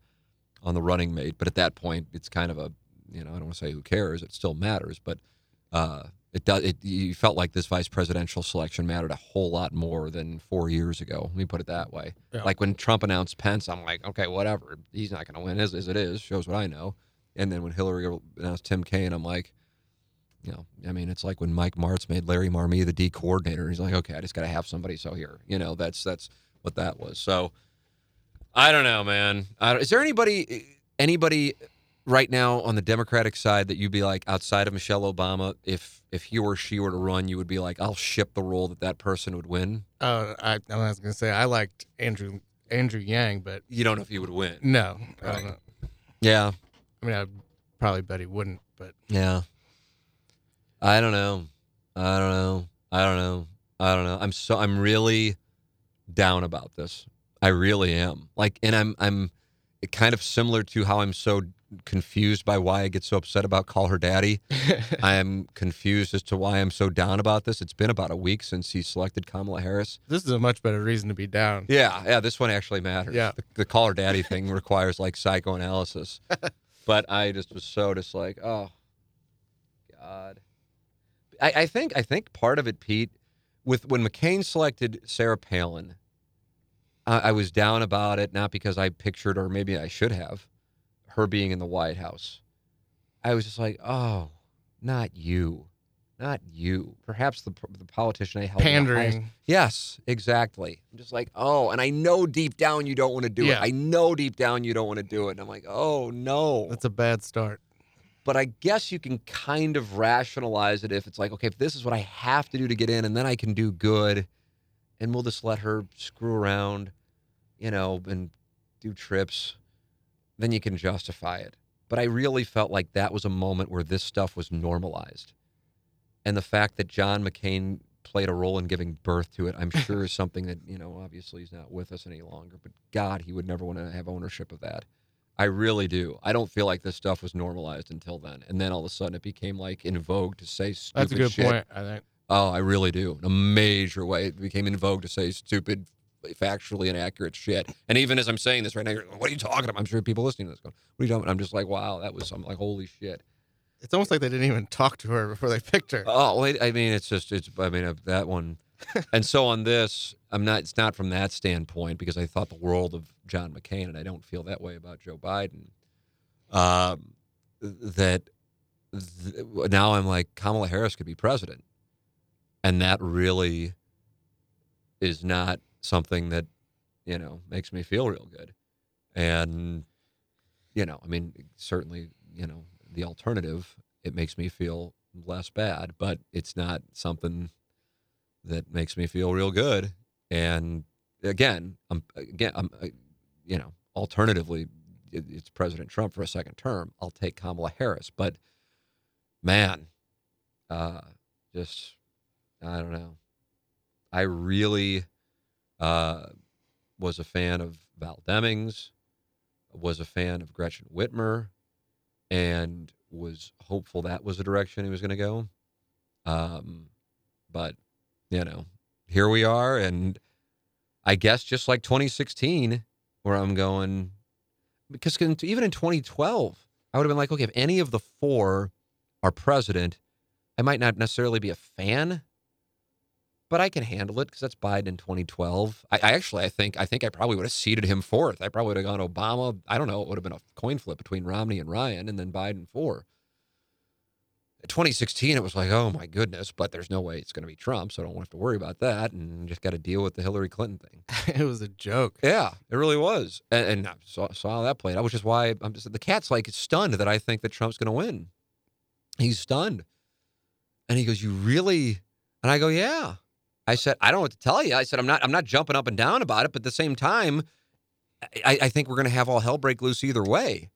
on the running mate, but at that point, it's kind of a. You know, I don't want to say who cares. It still matters, but uh, it does. It you felt like this vice presidential selection mattered a whole lot more than four years ago. Let me put it that way.
Yeah.
Like when Trump announced Pence, I'm like, okay, whatever. He's not going to win as, as it is. Shows what I know. And then when Hillary announced Tim Kaine, I'm like, you know, I mean, it's like when Mike Martz made Larry Marmie the D coordinator. He's like, okay, I just got to have somebody. So here, you know, that's that's what that was. So I don't know, man. I don't, is there anybody anybody right now on the Democratic side that you'd be like outside of Michelle Obama, if if he or she were to run, you would be like, I'll ship the role that that person would win.
Uh, I, I was gonna say I liked Andrew Andrew Yang, but
You don't know if he would win.
no, I,
Right.
don't know.
Yeah,
I mean, I probably bet he wouldn't, but
yeah. I don't know. I don't know. I don't know. I don't know. I'm so I'm really down about this. I really am. Like, and I'm I'm kind of similar to how I'm so confused by why I get so upset about call her daddy. (laughs) I am confused as to why I'm so down about this. It's been about a week since he selected Kamala Harris.
this is a much better reason to be down.
Yeah, yeah, this one actually matters.
Yeah.
The, the call her daddy thing (laughs) requires like psychoanalysis. (laughs) but I just was so just like, oh God. I, I think I think part of it, Pete, with when McCain selected Sarah Palin, I, I was down about it, not because I pictured or maybe I should have her being in the White House. I was just like, oh, not you. not you. Perhaps the the politician I held in the highest-
Pandering.
Yes, exactly. I'm just like, oh, and I know deep down you don't want to do
Yeah.
it. I know deep down you don't want to do it. And I'm like, oh no.
That's a bad start.
But I guess you can kind of rationalize it if it's like, okay, if this is what I have to do to get in, and then I can do good, and we'll just let her screw around, you know, and do trips, then you can justify it. But I really felt like that was a moment where this stuff was normalized. And the fact that John McCain played a role in giving birth to it, I'm (laughs) sure is something that, you know, obviously he's not with us any longer, but God, he would never want to have ownership of that. I really do. I don't feel like this stuff was normalized until then. And then all of a sudden it became like in vogue to say stupid
That's a good
shit.
point. I think.
Oh, I really do. In a major way. It became in vogue to say stupid, factually inaccurate shit. And even as I'm saying this right now, you're like, what are you talking about? I'm sure people listening to this going, what are you talking about? I'm just like, wow, that was, I'm like, holy shit.
It's almost like they didn't even talk to her before they picked her.
Oh, well, I I mean, it's just, it's, I mean, uh, that one. (laughs) and so on this, I'm not, it's not from that standpoint because I thought the world of John McCain, and I don't feel that way about Joe Biden. Um, that th- now I'm like, Kamala Harris could be president. And that really is not something that, you know, makes me feel real good. And, you know, I mean, certainly, you know, the alternative, it makes me feel less bad, but it's not something that makes me feel real good. And again, I'm again, I'm, uh, you know, alternatively, it's President Trump for a second term. I'll take Kamala Harris, but man, uh, just I don't know. I really uh, was a fan of Val Demings, was a fan of Gretchen Whitmer, and was hopeful that was the direction he was going to go. Um, but you know, here we are, and I guess just like 2016, where I'm going, because even in 2012, I would have been like, okay, if any of the four are president, I might not necessarily be a fan, but I can handle it because that's Biden in 2012. I, I actually, I think, I think I probably would have seeded him fourth. I probably would have gone Obama. I don't know. It would have been a coin flip between Romney and Ryan, and then Biden four. 2016, it was like, oh my goodness, but there's no way it's going to be Trump, so I don't have to worry about that, and just got to deal with the Hillary Clinton thing. (laughs)
it was a joke.
Yeah, it really was, and, and I saw, saw how that played out, which is why I'm just the cat's like stunned that I think that Trump's going to win. He's stunned, and he goes, "You really?" And I go, "Yeah." I said, "I don't know what to tell you." I said, "I'm not. I'm not jumping up and down about it, but at the same time, I, I think we're going to have all hell break loose either way."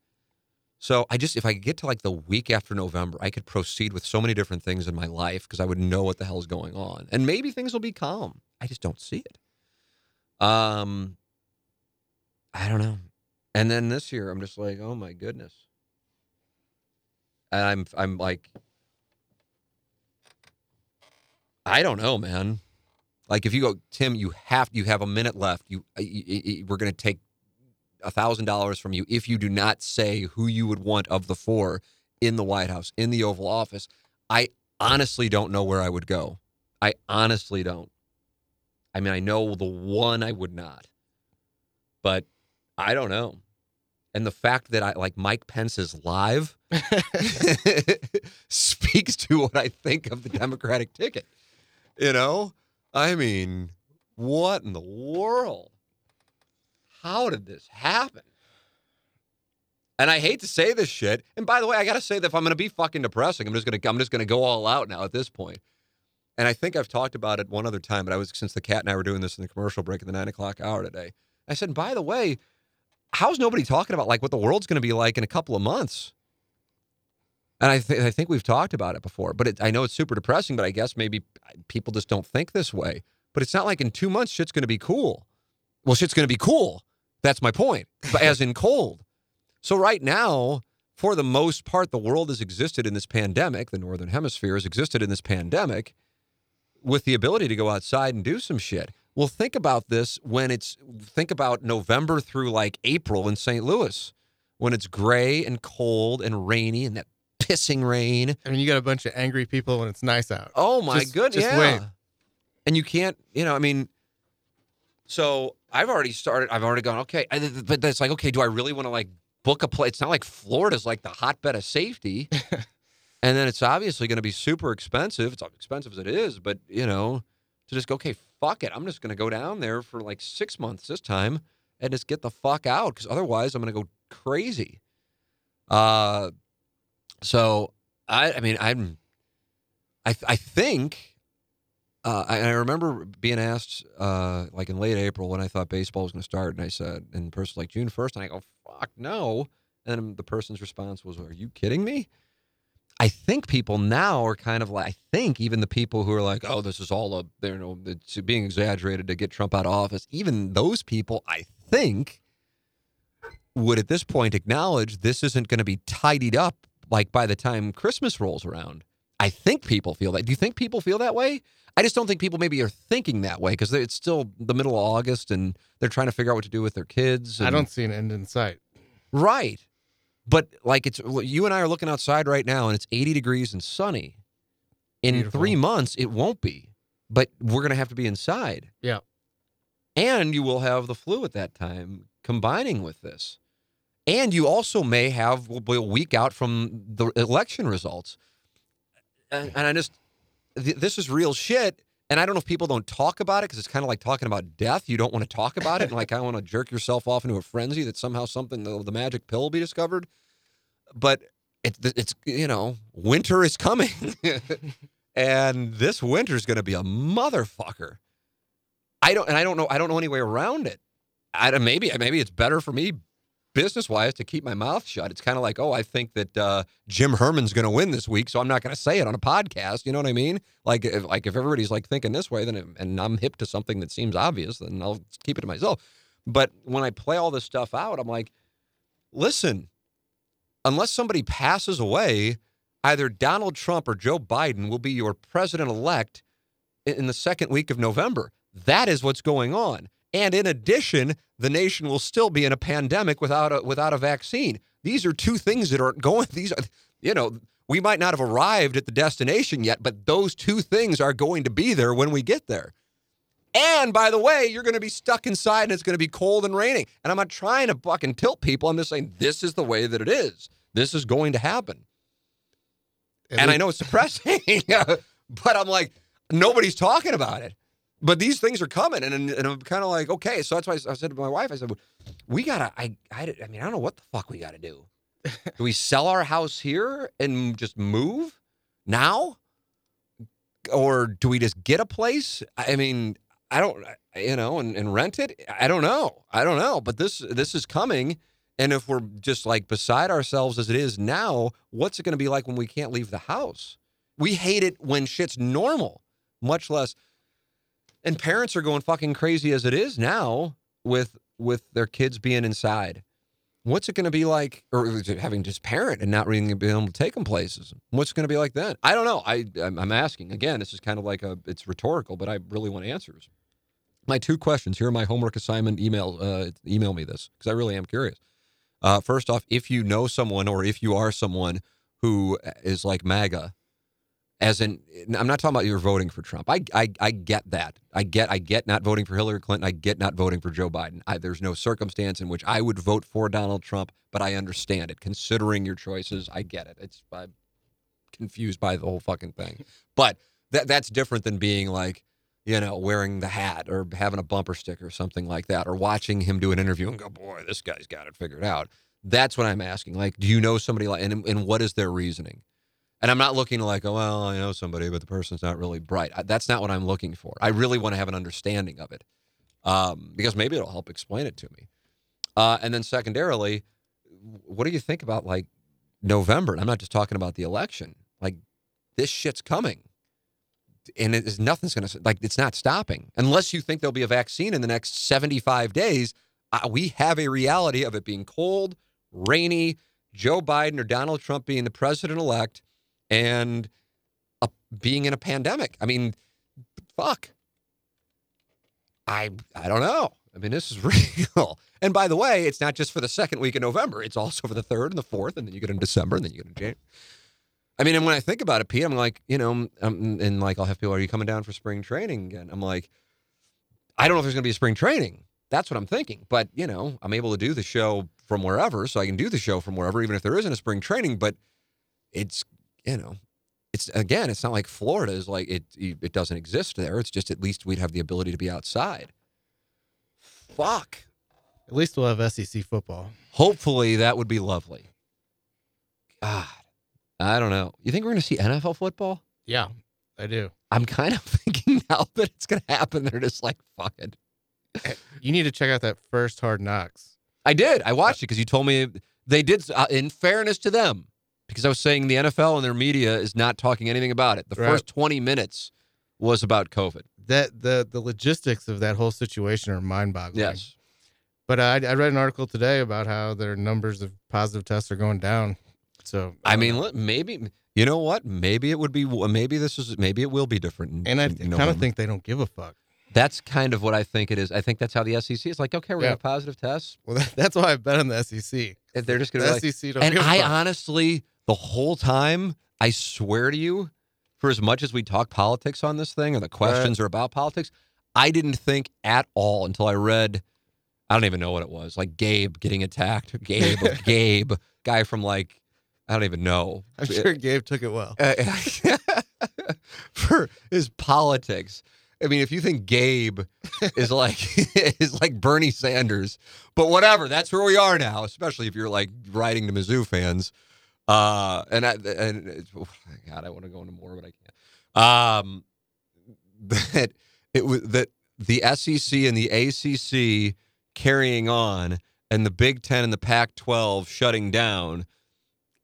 So I just, if I could get to like the week after November, I could proceed with so many different things in my life because I would know what the hell's going on, and maybe things will be calm. I just don't see it. Um, I don't know. And then this year, I'm just like, oh my goodness. And I'm, I'm like, I don't know, man. Like if you go, Tim, you have, you have a minute left. You, you, you we're to take a thousand dollars from you if you do not say who you would want of the four in the White House, in the Oval Office. I honestly don't know where I would go. I honestly don't. I mean, I know the one I would not, but I don't know. And the fact that I like Mike Pence is live (laughs) (laughs) speaks to what I think of the Democratic ticket. You know, I mean, what in the world? How did this happen? And I hate to say this shit. And by the way, I gotta say that if I'm gonna be fucking depressing, I'm just gonna I'm just gonna go all out now at this point. And I think I've talked about it one other time, but I was since the cat and I were doing this in the commercial break at the nine o'clock hour today. I said, by the way, how's nobody talking about like what the world's gonna be like in a couple of months? And I, th- I think we've talked about it before, but it, I know it's super depressing. But I guess maybe people just don't think this way. But it's not like in two months shit's going to be cool. Well, shit's going to be cool. That's my point. (laughs) As in cold. So right now, for the most part, the world has existed in this pandemic. The northern hemisphere has existed in this pandemic with the ability to go outside and do some shit. Well, think about this when it's think about November through like April in St. Louis when it's gray and cold and rainy and that pissing rain.
I mean, you got a bunch of angry people when it's nice out.
Oh my
Just-
goodness!
just
yeah.
wait.
And you can't, you know, I mean, so I've already started. I've already gone. Okay, I- but that's like, okay, do I really want to like book a place? It's not like Florida's like the hotbed of safety. (laughs) and then it's obviously going to be super expensive. It's expensive as it is, but you know, to just go, okay, fuck it. I'm just going to go down there for like six months this time and just get the fuck out because otherwise I'm going to go crazy. Uh, so I, I mean, I'm, I, I think, uh, I, I remember being asked, uh, like in late April when I thought baseball was going to start, and I said, and the person's like June first, and I go, fuck no, and the person's response was, "Are you kidding me?" I think people now are kind of like I think even the people who are like, "Oh, this is all a you know it's being exaggerated to get Trump out of office." Even those people, I think, would at this point acknowledge this isn't going to be tidied up like by the time Christmas rolls around. I think people feel that. Do you think people feel that way? I just don't think people maybe are thinking that way because it's still the middle of August and they're trying to figure out what to do with their kids.
I don't see an end in sight.
Right. But like it's you and I are looking outside right now and it's 80 degrees and sunny. In
Beautiful.
3 months it won't be. But we're going to have to be inside.
Yeah.
And you will have the flu at that time combining with this. And you also may have we'll be a week out from the election results. And, and I just th- this is real shit. And I don't know if people don't talk about it because it's kind of like talking about death. You don't want to talk about it, and like I want to (laughs) jerk yourself off into a frenzy that somehow something the, the magic pill will be discovered. But it's it's you know winter is coming, (laughs) and this winter is going to be a motherfucker. I don't and I don't know I don't know any way around it. I maybe maybe it's better for me business wise to keep my mouth shut. It's kind of like, oh, I think that uh, Jim Herman's going to win this week, so I'm not going to say it on a podcast. You know what I mean? Like, if, like if everybody's like thinking this way, then it, and I'm hip to something that seems obvious, then I'll keep it to myself. But when I play all this stuff out, I'm like, listen, unless somebody passes away, either Donald Trump or Joe Biden will be your president elect in the second week of November. That is what's going on. And in addition, the nation will still be in a pandemic without a without a vaccine. These are two things that aren't going. (laughs) These are, you know, we might not have arrived at the destination yet, but those two things are going to be there when we get there. And by the way, you're going to be stuck inside and it's going to be cold and raining. And I'm not trying to fucking tilt people. I'm just saying this is the way that it is. This is going to happen. And I know it's depressing, (laughs) but I'm like, nobody's talking about it. But these things are coming, and, and I'm kind of like, okay. So that's why I said to my wife, I said, we gotta. I, I, I mean, I don't know what the fuck we gotta do. (laughs) do we sell our house here and just move now, or do we just get a place? I mean, I don't, you know, and, and rent it. I don't know. I don't know. But this this is coming, and if we're just like beside ourselves as it is now, what's it going to be like when we can't leave the house? We hate it when shit's normal, much less. And parents are going fucking crazy as it is now with with their kids being inside. What's it going to be like, or having just parent and not really being able to take them places? What's it going to be like then? I don't know. I I'm I'm asking again. This is kind of like a it's rhetorical, but I really want answers. My two questions here are my homework assignment. Email uh, email me this because I really am curious. Uh, first off, if you know someone or if you are someone who is like MAGA, as in I'm not talking about you're voting for Trump. I, I I get that. I get I get not voting for Hillary Clinton. I get not voting for Joe Biden. I, there's no circumstance in which I would vote for Donald Trump, but I understand it. Considering your choices, I get it. It's I'm confused by the whole fucking thing. (laughs) But that that's different than being like, you know, wearing the hat or having a bumper sticker or something like that, or watching him do an interview and go, boy, this guy's got it figured out. That's what I'm asking. Like, do you know somebody like, and, and what is their reasoning? And I'm not looking like, oh, well, I know somebody, but the person's not really bright. That's not what I'm looking for. I really want to have an understanding of it um, because maybe it'll help explain it to me. Uh, and then secondarily, what do you think about like November? And I'm not just talking about the election. Like this shit's coming, and it is nothing's going to like it's not stopping unless you think there'll be a vaccine in the next 75 days. Uh, we have a reality of it being cold, rainy, Joe Biden or Donald Trump being the president elect and a, being in a pandemic. I mean, fuck. I I don't know. I mean, this is (laughs) real. And by the way, it's not just for the second week of November. It's also for the third and the fourth, and then you get in December, and then you get in January. I mean, and when I think about it, Pete, I'm like, you know, um, and like I'll have people, are you coming down for spring training again? I'm like, I don't know if there's going to be a spring training. That's what I'm thinking. But, you know, I'm able to do the show from wherever, so I can do the show from wherever, even if there isn't a spring training. But it's you know, it's again, it's not like Florida is like it. It doesn't exist there. It's just at least we'd have the ability to be outside. Fuck.
At least we'll have SEC football.
Hopefully, that would be lovely. God, I don't know. You think we're going to see NFL football?
Yeah, I do.
I'm kind of (laughs) thinking now that it's going to happen. They're just like, fuck it. (laughs)
You need to check out that first Hard Knocks.
I did. I watched it because you told me they did. Uh, in fairness to them, because I was saying the NFL and their media is not talking anything about it. The
Right.
first 20 minutes was about COVID.
That the the logistics of that whole situation are mind boggling.
Yes.
But I, I read an article today about how their numbers of positive tests are going down. So
I
don't
mean,
know.
maybe you know what? Maybe it would be. Maybe this is. Maybe it will be different.
and I
in
kind of think they don't give a fuck.
that's kind of what I think it is. I think that's how the SEC is like. Okay, we're
Yeah.
gonna have positive tests.
Well, that, (laughs) that's why I bet on the SEC.
And they're just gonna
The
like,
SEC don't
and I
fuck.
honestly, the whole time, I swear to you, for as much as we talk politics on this thing or the questions are about politics, I didn't think at all until I read, I don't even know what it was, like Gabe getting attacked. Gabe, (laughs) Gabe, guy from like, I don't even know.
I'm sure Gabe took it well.
Uh, (laughs) for his politics. I mean, if you think Gabe is like (laughs) is like Bernie Sanders, but whatever, that's where we are now. Especially if you're like writing to Mizzou fans, uh, and I, and it's, oh, God, I want to go into more, but I can't. Um, (laughs) that it was that the SEC and the ACC carrying on, and the Big Ten and the Pac-12 shutting down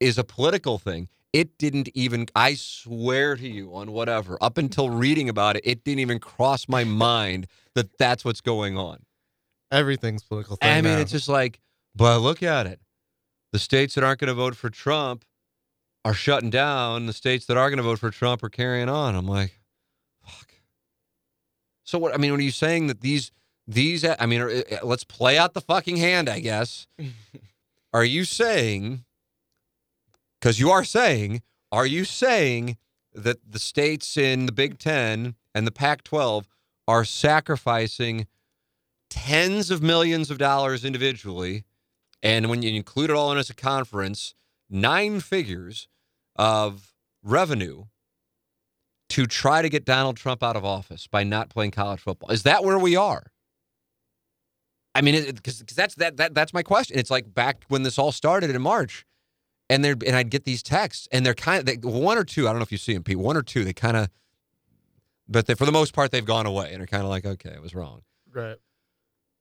is a political thing. It didn't even, I swear to you, on whatever, up until reading about it, it didn't even cross my mind that that's what's going on.
Everything's political. Thing
I mean,
now.
it's just like, but look at it. The states that aren't going to vote for Trump are shutting down. The states that are going to vote for Trump are carrying on. I'm like, fuck. So what? I mean, when are you saying that these these? I mean, uh, let's play out the fucking hand. I guess. (laughs) are you saying? Because you are saying, are you saying that the states in the Big Ten and the Pac-12 are sacrificing tens of millions of dollars individually, and when you include it all in as a conference, nine figures of revenue to try to get Donald Trump out of office by not playing college football. Is that where we are? I mean, because that's that, that that's my question. It's like back when this all started in March, and there and I'd get these texts, and they're kind of they, one or two. I don't know if you see them, Pete. One or two, they kind of, but they, for the most part, they've gone away, and are kind of like, okay, it was wrong.
right.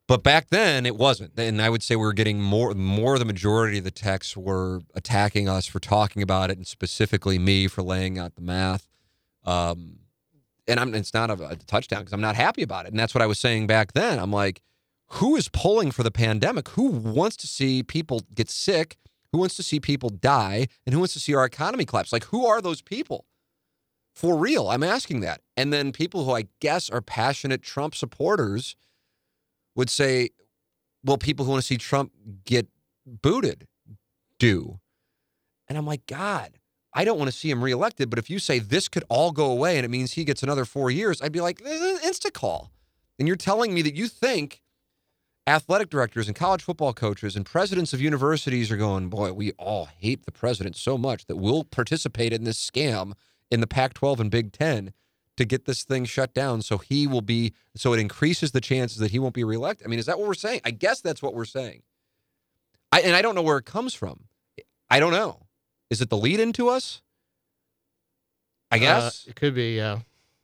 But back then it wasn't. And I would say we were getting more more the majority of the texts were attacking us for talking about it and specifically me for laying out the math. Um and I'm it's not a, a touchdown because I'm not happy about it. And that's what I was saying back then. I'm like, who is pulling for the pandemic? Who wants to see people get sick? Who wants to see people die? And who wants to see our economy collapse? Like, who are those people? For real, I'm asking that. And then people who I guess are passionate Trump supporters would say, well, people who want to see Trump get booted do. And I'm like, God, I don't want to see him reelected. But if you say this could all go away and it means he gets another four years, I'd be like, this is an insta call. And you're telling me that you think athletic directors and college football coaches and presidents of universities are going, boy, we all hate the president so much that we'll participate in this scam in the Pac 12 and Big Ten to get this thing shut down so he will be so it increases the chances that he won't be reelected. I mean, is that what we're saying? I guess that's what we're saying. I and I don't know where it comes from. I don't know. Is it the lead into us? I guess.
Uh, it could be. Yeah.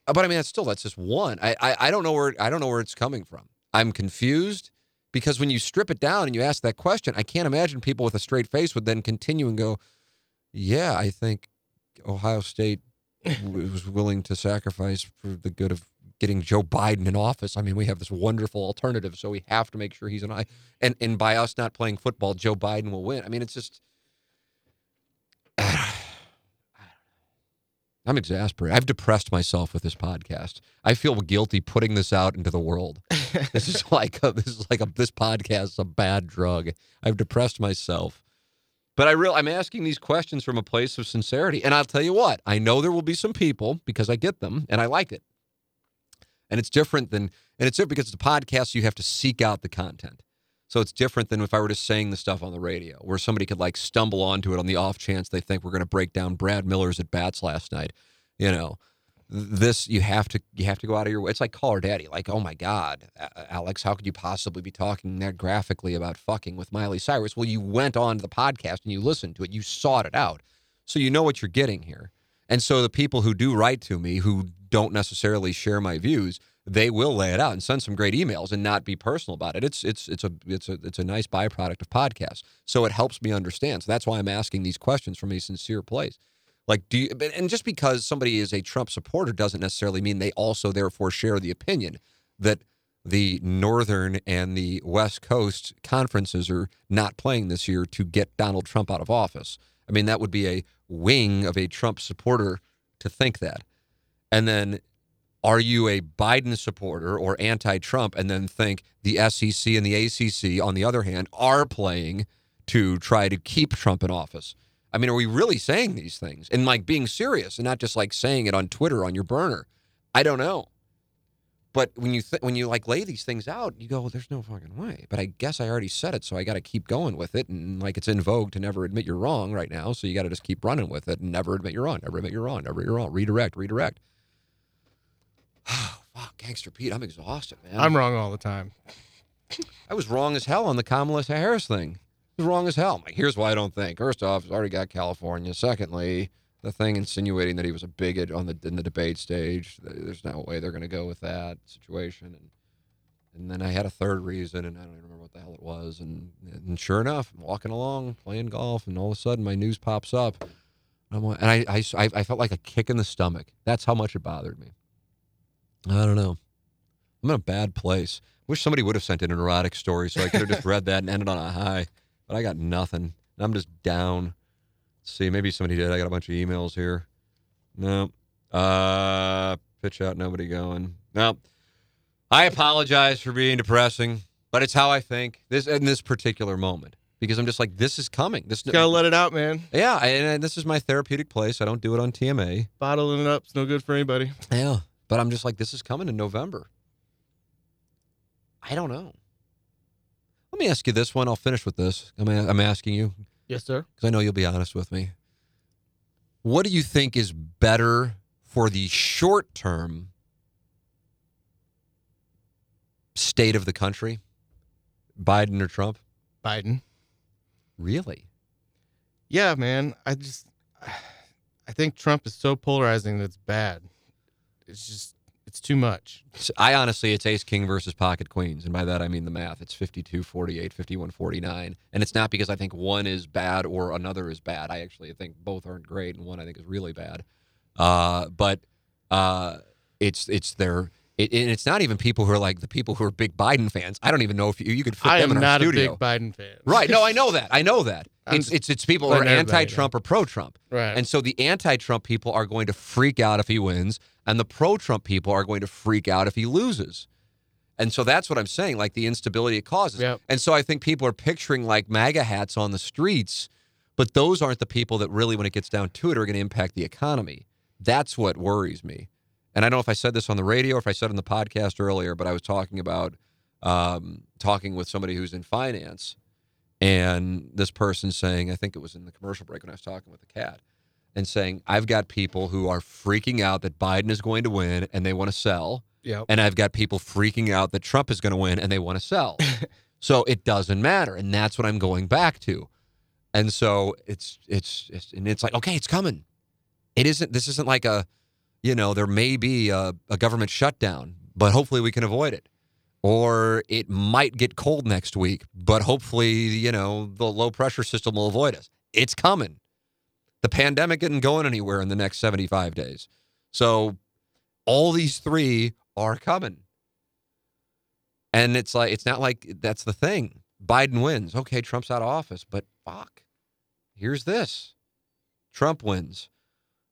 Uh, but I mean, that's still that's just one. I, I I don't know where I don't know where it's coming from. I'm confused because when you strip it down and you ask that question, I can't imagine people with a straight face would then continue and go, "Yeah, I think Ohio State was willing to sacrifice for the good of getting Joe Biden in office. I mean, we have this wonderful alternative, so we have to make sure he's an eye. And and by us not playing football, Joe Biden will win. I mean, it's just." (sighs) I'm exasperated. I've depressed myself with this podcast. I feel guilty putting this out into the world. (laughs) this is like a, this is like a, this podcast is a bad drug. I've depressed myself. But I real I'm asking these questions from a place of sincerity. And I'll tell you what, I know there will be some people because I get them and I like it. And it's different than and it's different because it's a podcast, you have to seek out the content. So it's different than if I were just saying the stuff on the radio, where somebody could like stumble onto it on the off chance they think we're going to break down Brad Miller's at bats last night. You know, this you have to you have to go out of your way. It's like Call Her Daddy. Like, oh my God, Alex, how could you possibly be talking that graphically about fucking with Miley Cyrus? Well, you went on the podcast and you listened to it. You sought it out, so you know what you're getting here. And so the people who do write to me who don't necessarily share my views they will lay it out and send some great emails and not be personal about it. It's it's it's a it's a it's a nice byproduct of podcasts. So it helps me understand. So that's why I'm asking these questions from a sincere place. Like, do you, and just because somebody is a Trump supporter doesn't necessarily mean they also therefore share the opinion that the Northern and the West Coast conferences are not playing this year to get Donald Trump out of office. I mean, that would be a wing of a Trump supporter to think that. And then are you a Biden supporter or anti Trump and then think the SEC and the ACC, on the other hand, are playing to try to keep Trump in office? I mean, are we really saying these things and like being serious and not just like saying it on Twitter on your burner? I don't know. But when you th- when you like lay these things out, you go, well, "There's no fucking way." But I guess I already said it, so I got to keep going with it. And like it's in vogue to never admit you're wrong right now, so you got to just keep running with it and never admit you're wrong, never admit you're wrong, never admit you're wrong. Redirect, redirect. Oh, (sighs) fuck, Gangster Pete, I'm exhausted, man.
I'm wrong all the time.
I was wrong as hell on the Kamala Harris thing. I was wrong as hell. I'm like, here's why I don't think. First off, he's already got California. Secondly, the thing insinuating that he was a bigot on the in the debate stage. There's no way they're going to go with that situation. And and then I had a third reason, and I don't even remember what the hell it was. And and sure enough, I'm walking along playing golf, and all of a sudden my news pops up. And, I'm, and I, I I felt like a kick in the stomach. That's how much it bothered me. I don't know. I'm in a bad place. Wish somebody would have sent in an erotic story so I could have just read that and ended on a high. But I got nothing. I'm just down. Let's see, maybe somebody did. I got a bunch of emails here. No. Uh, pitch out, nobody going. No. I apologize for being depressing, but it's how I think this in this particular moment because I'm just like, this is coming. This
gotta let it out, man.
Yeah, and this is my therapeutic place. I don't do it on TMA.
Bottling it up, it's no good for anybody.
Yeah. But I'm just like, this is coming in November. I don't know. Let me ask you this one. I'll finish with this. I'm, I'm asking you.
Yes, sir.
Because I know you'll be honest with me. What do you think is better for the short term state of the country? Biden or Trump?
Biden.
Really?
Yeah, man. I just I think Trump is so polarizing that it's bad it's just it's too much.
I honestly, it's ace king versus pocket queens. And by that, I mean the math. It's 52 48, 51 49. And it's not because I think one is bad or another is bad. I actually think both aren't great, and one I think is really bad. Uh, but uh, it's it's their. It, and it's not even people who are like the people who are big Biden fans. I don't even know if you, you could fit
I
them in
our
studio.
I am not a big Biden fan.
Right. No, I (laughs) know that. I know that. It's, it's, it's people who are anti-Trump or pro-Trump.
Right.
And so the anti-Trump people are going to freak out if he wins, and the pro-Trump people are going to freak out if he loses. And so that's what I'm saying, like the instability it causes.
Yep.
And so I think people are picturing like MAGA hats on the streets, but those aren't the people that really, when it gets down to it, are going to impact the economy. That's what worries me. And I don't know if I said this on the radio or if I said it on the podcast earlier, but I was talking about um, talking with somebody who's in finance and this person saying, I think it was in the commercial break when I was talking with the cat, and saying, I've got people who are freaking out that Biden is going to win and they want to sell.
Yep.
And I've got people freaking out that Trump is going to win and they want to sell. (laughs) so it doesn't matter. And that's what I'm going back to. And so it's, it's, it's, and it's like, okay, it's coming. It isn't, this isn't like a, you know, there may be a, a government shutdown, but hopefully we can avoid it or it might get cold next week, but hopefully, you know, the low pressure system will avoid us. It's coming. The pandemic isn't going anywhere in the next 75 days. So all these three are coming. And it's like, it's not like that's the thing. Biden wins. Okay, Trump's out of office, but fuck. Here's this Trump wins.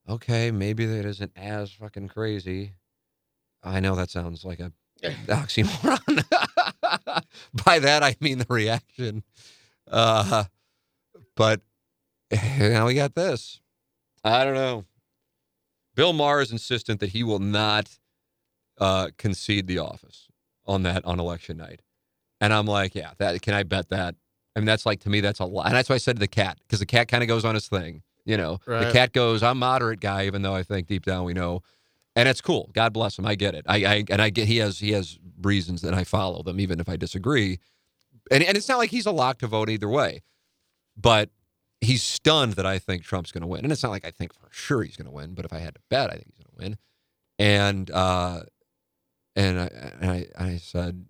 Okay, maybe that isn't as fucking crazy. I know that sounds like a (laughs) oxymoron. (laughs) By that I mean the reaction. Uh, but now we got this. I don't know. Bill Maher is insistent that he will not uh, concede the office on that on election night. And I'm like, yeah, that can I bet that? I mean, that's like to me, that's a lot. And that's why I said to the cat, because the cat kind of goes on his thing. You know, the cat goes, I'm moderate guy, even though I think deep down we know. And it's cool. God bless him. I get it. I, I and I get he has he has reasons that I follow them, even if I disagree. And and it's not like he's a lock to vote either way. But he's stunned that I think Trump's going to win. And it's not like I think for sure he's going to win, but if I had to bet, I think he's going to win. And uh, and I and I, I said,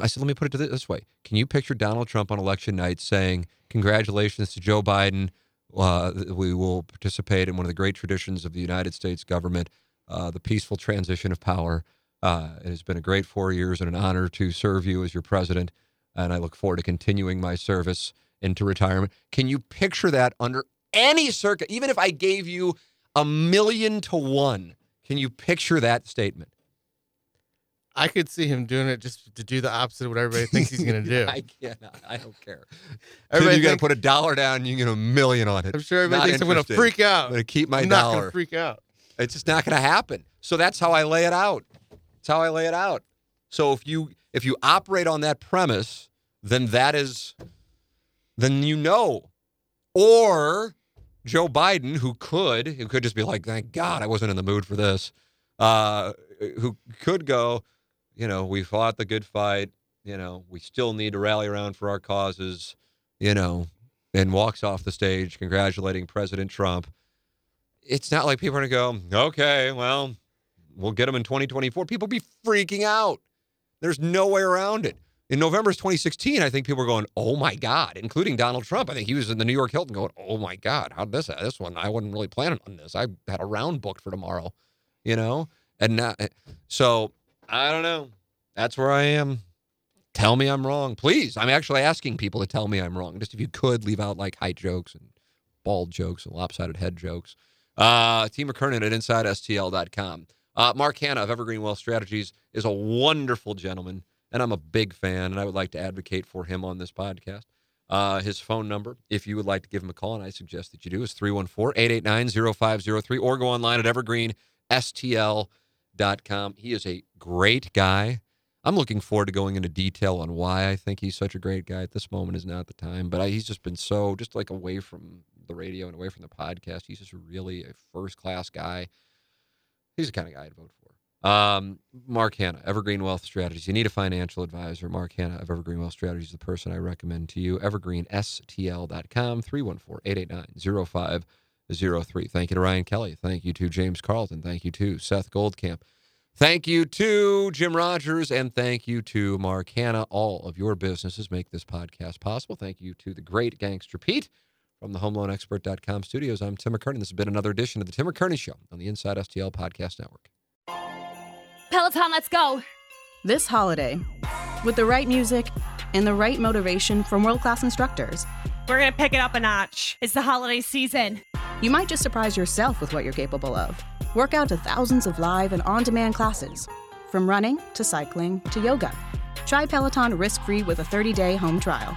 I said, let me put it this way: Can you picture Donald Trump on election night saying, "Congratulations to Joe Biden. Uh, we will participate in one of the great traditions of the United States government, uh, the peaceful transition of power. Uh, it has been a great four years and an honor to serve you as your president, and I look forward to continuing my service into retirement." Can you picture that under any circuit, even if I gave you a million to one? Can you picture that statement?
I could see him doing it just to do the opposite of what everybody thinks he's going (laughs) to do.
I cannot. I don't care. (laughs)
Everybody
you got to put a dollar down, and you get a million on it.
I'm sure everybody
Not
thinks I'm going to freak out.
I'm going to keep my
I'm not going to freak out.
It's just not going to happen. So that's how I lay it out. That's how I lay it out. So if you if you operate on that premise, then that is then you know. Or Joe Biden, who could, who could just be like, thank God I wasn't in the mood for this, uh, who could go, you know, we fought the good fight, you know, we still need to rally around for our causes, you know, and walks off the stage congratulating President Trump. It's not like people are going to go, okay, well, we'll get them in 2024. People be freaking out. There's no way around it. In November of 2016, I think people were going, "Oh my God," including Donald Trump. I think he was in the New York Hilton going, "Oh my God, how did this uh, this one? I wasn't really planning on this. I had a round booked for tomorrow, you know." And now, eh, so I don't know. That's where I am. Tell me I'm wrong, please. I'm actually asking people to tell me I'm wrong. Just if you could leave out like height jokes and bald jokes and lopsided head jokes. Uh, T. McKernan at InsideSTL.com. Uh, Mark Hanna of Evergreen Wealth Strategies is a wonderful gentleman, and I'm a big fan, and I would like to advocate for him on this podcast. Uh, his phone number, if you would like to give him a call, and I suggest that you do, is 314 889 0503, or go online at evergreenstl.com. He is a great guy. I'm looking forward to going into detail on why I think he's such a great guy. At this moment is not the time, but I, he's just been so just like away from the radio and away from the podcast. He's just really a first class guy. He's the kind of guy I'd vote for. Um, Mark Hanna, Evergreen Wealth Strategies. You need a financial advisor. Mark Hanna of Evergreen Wealth Strategies is the person I recommend to you. EvergreenSTL.com, 314-889-0503. Thank you to Ryan Kelly. Thank you to James Carlton. Thank you to Seth Goldcamp. Thank you to Jim Rogers and thank you to Mark Hanna. All of your businesses make this podcast possible. Thank you to the great Gangster Pete from the HomeLoanExpert.com studios. I'm Tim McKernan. This has been another edition of the Tim McKernan Show on the Inside STL Podcast Network.
Peloton, let's go.
This holiday, with the right music and the right motivation from world class instructors,
We're going to pick it up a notch. It's the holiday season.
you might just surprise yourself with what you're capable of. Work out to thousands of live and on demand classes, from running to cycling to yoga. Try Peloton risk free with a 30 day home trial.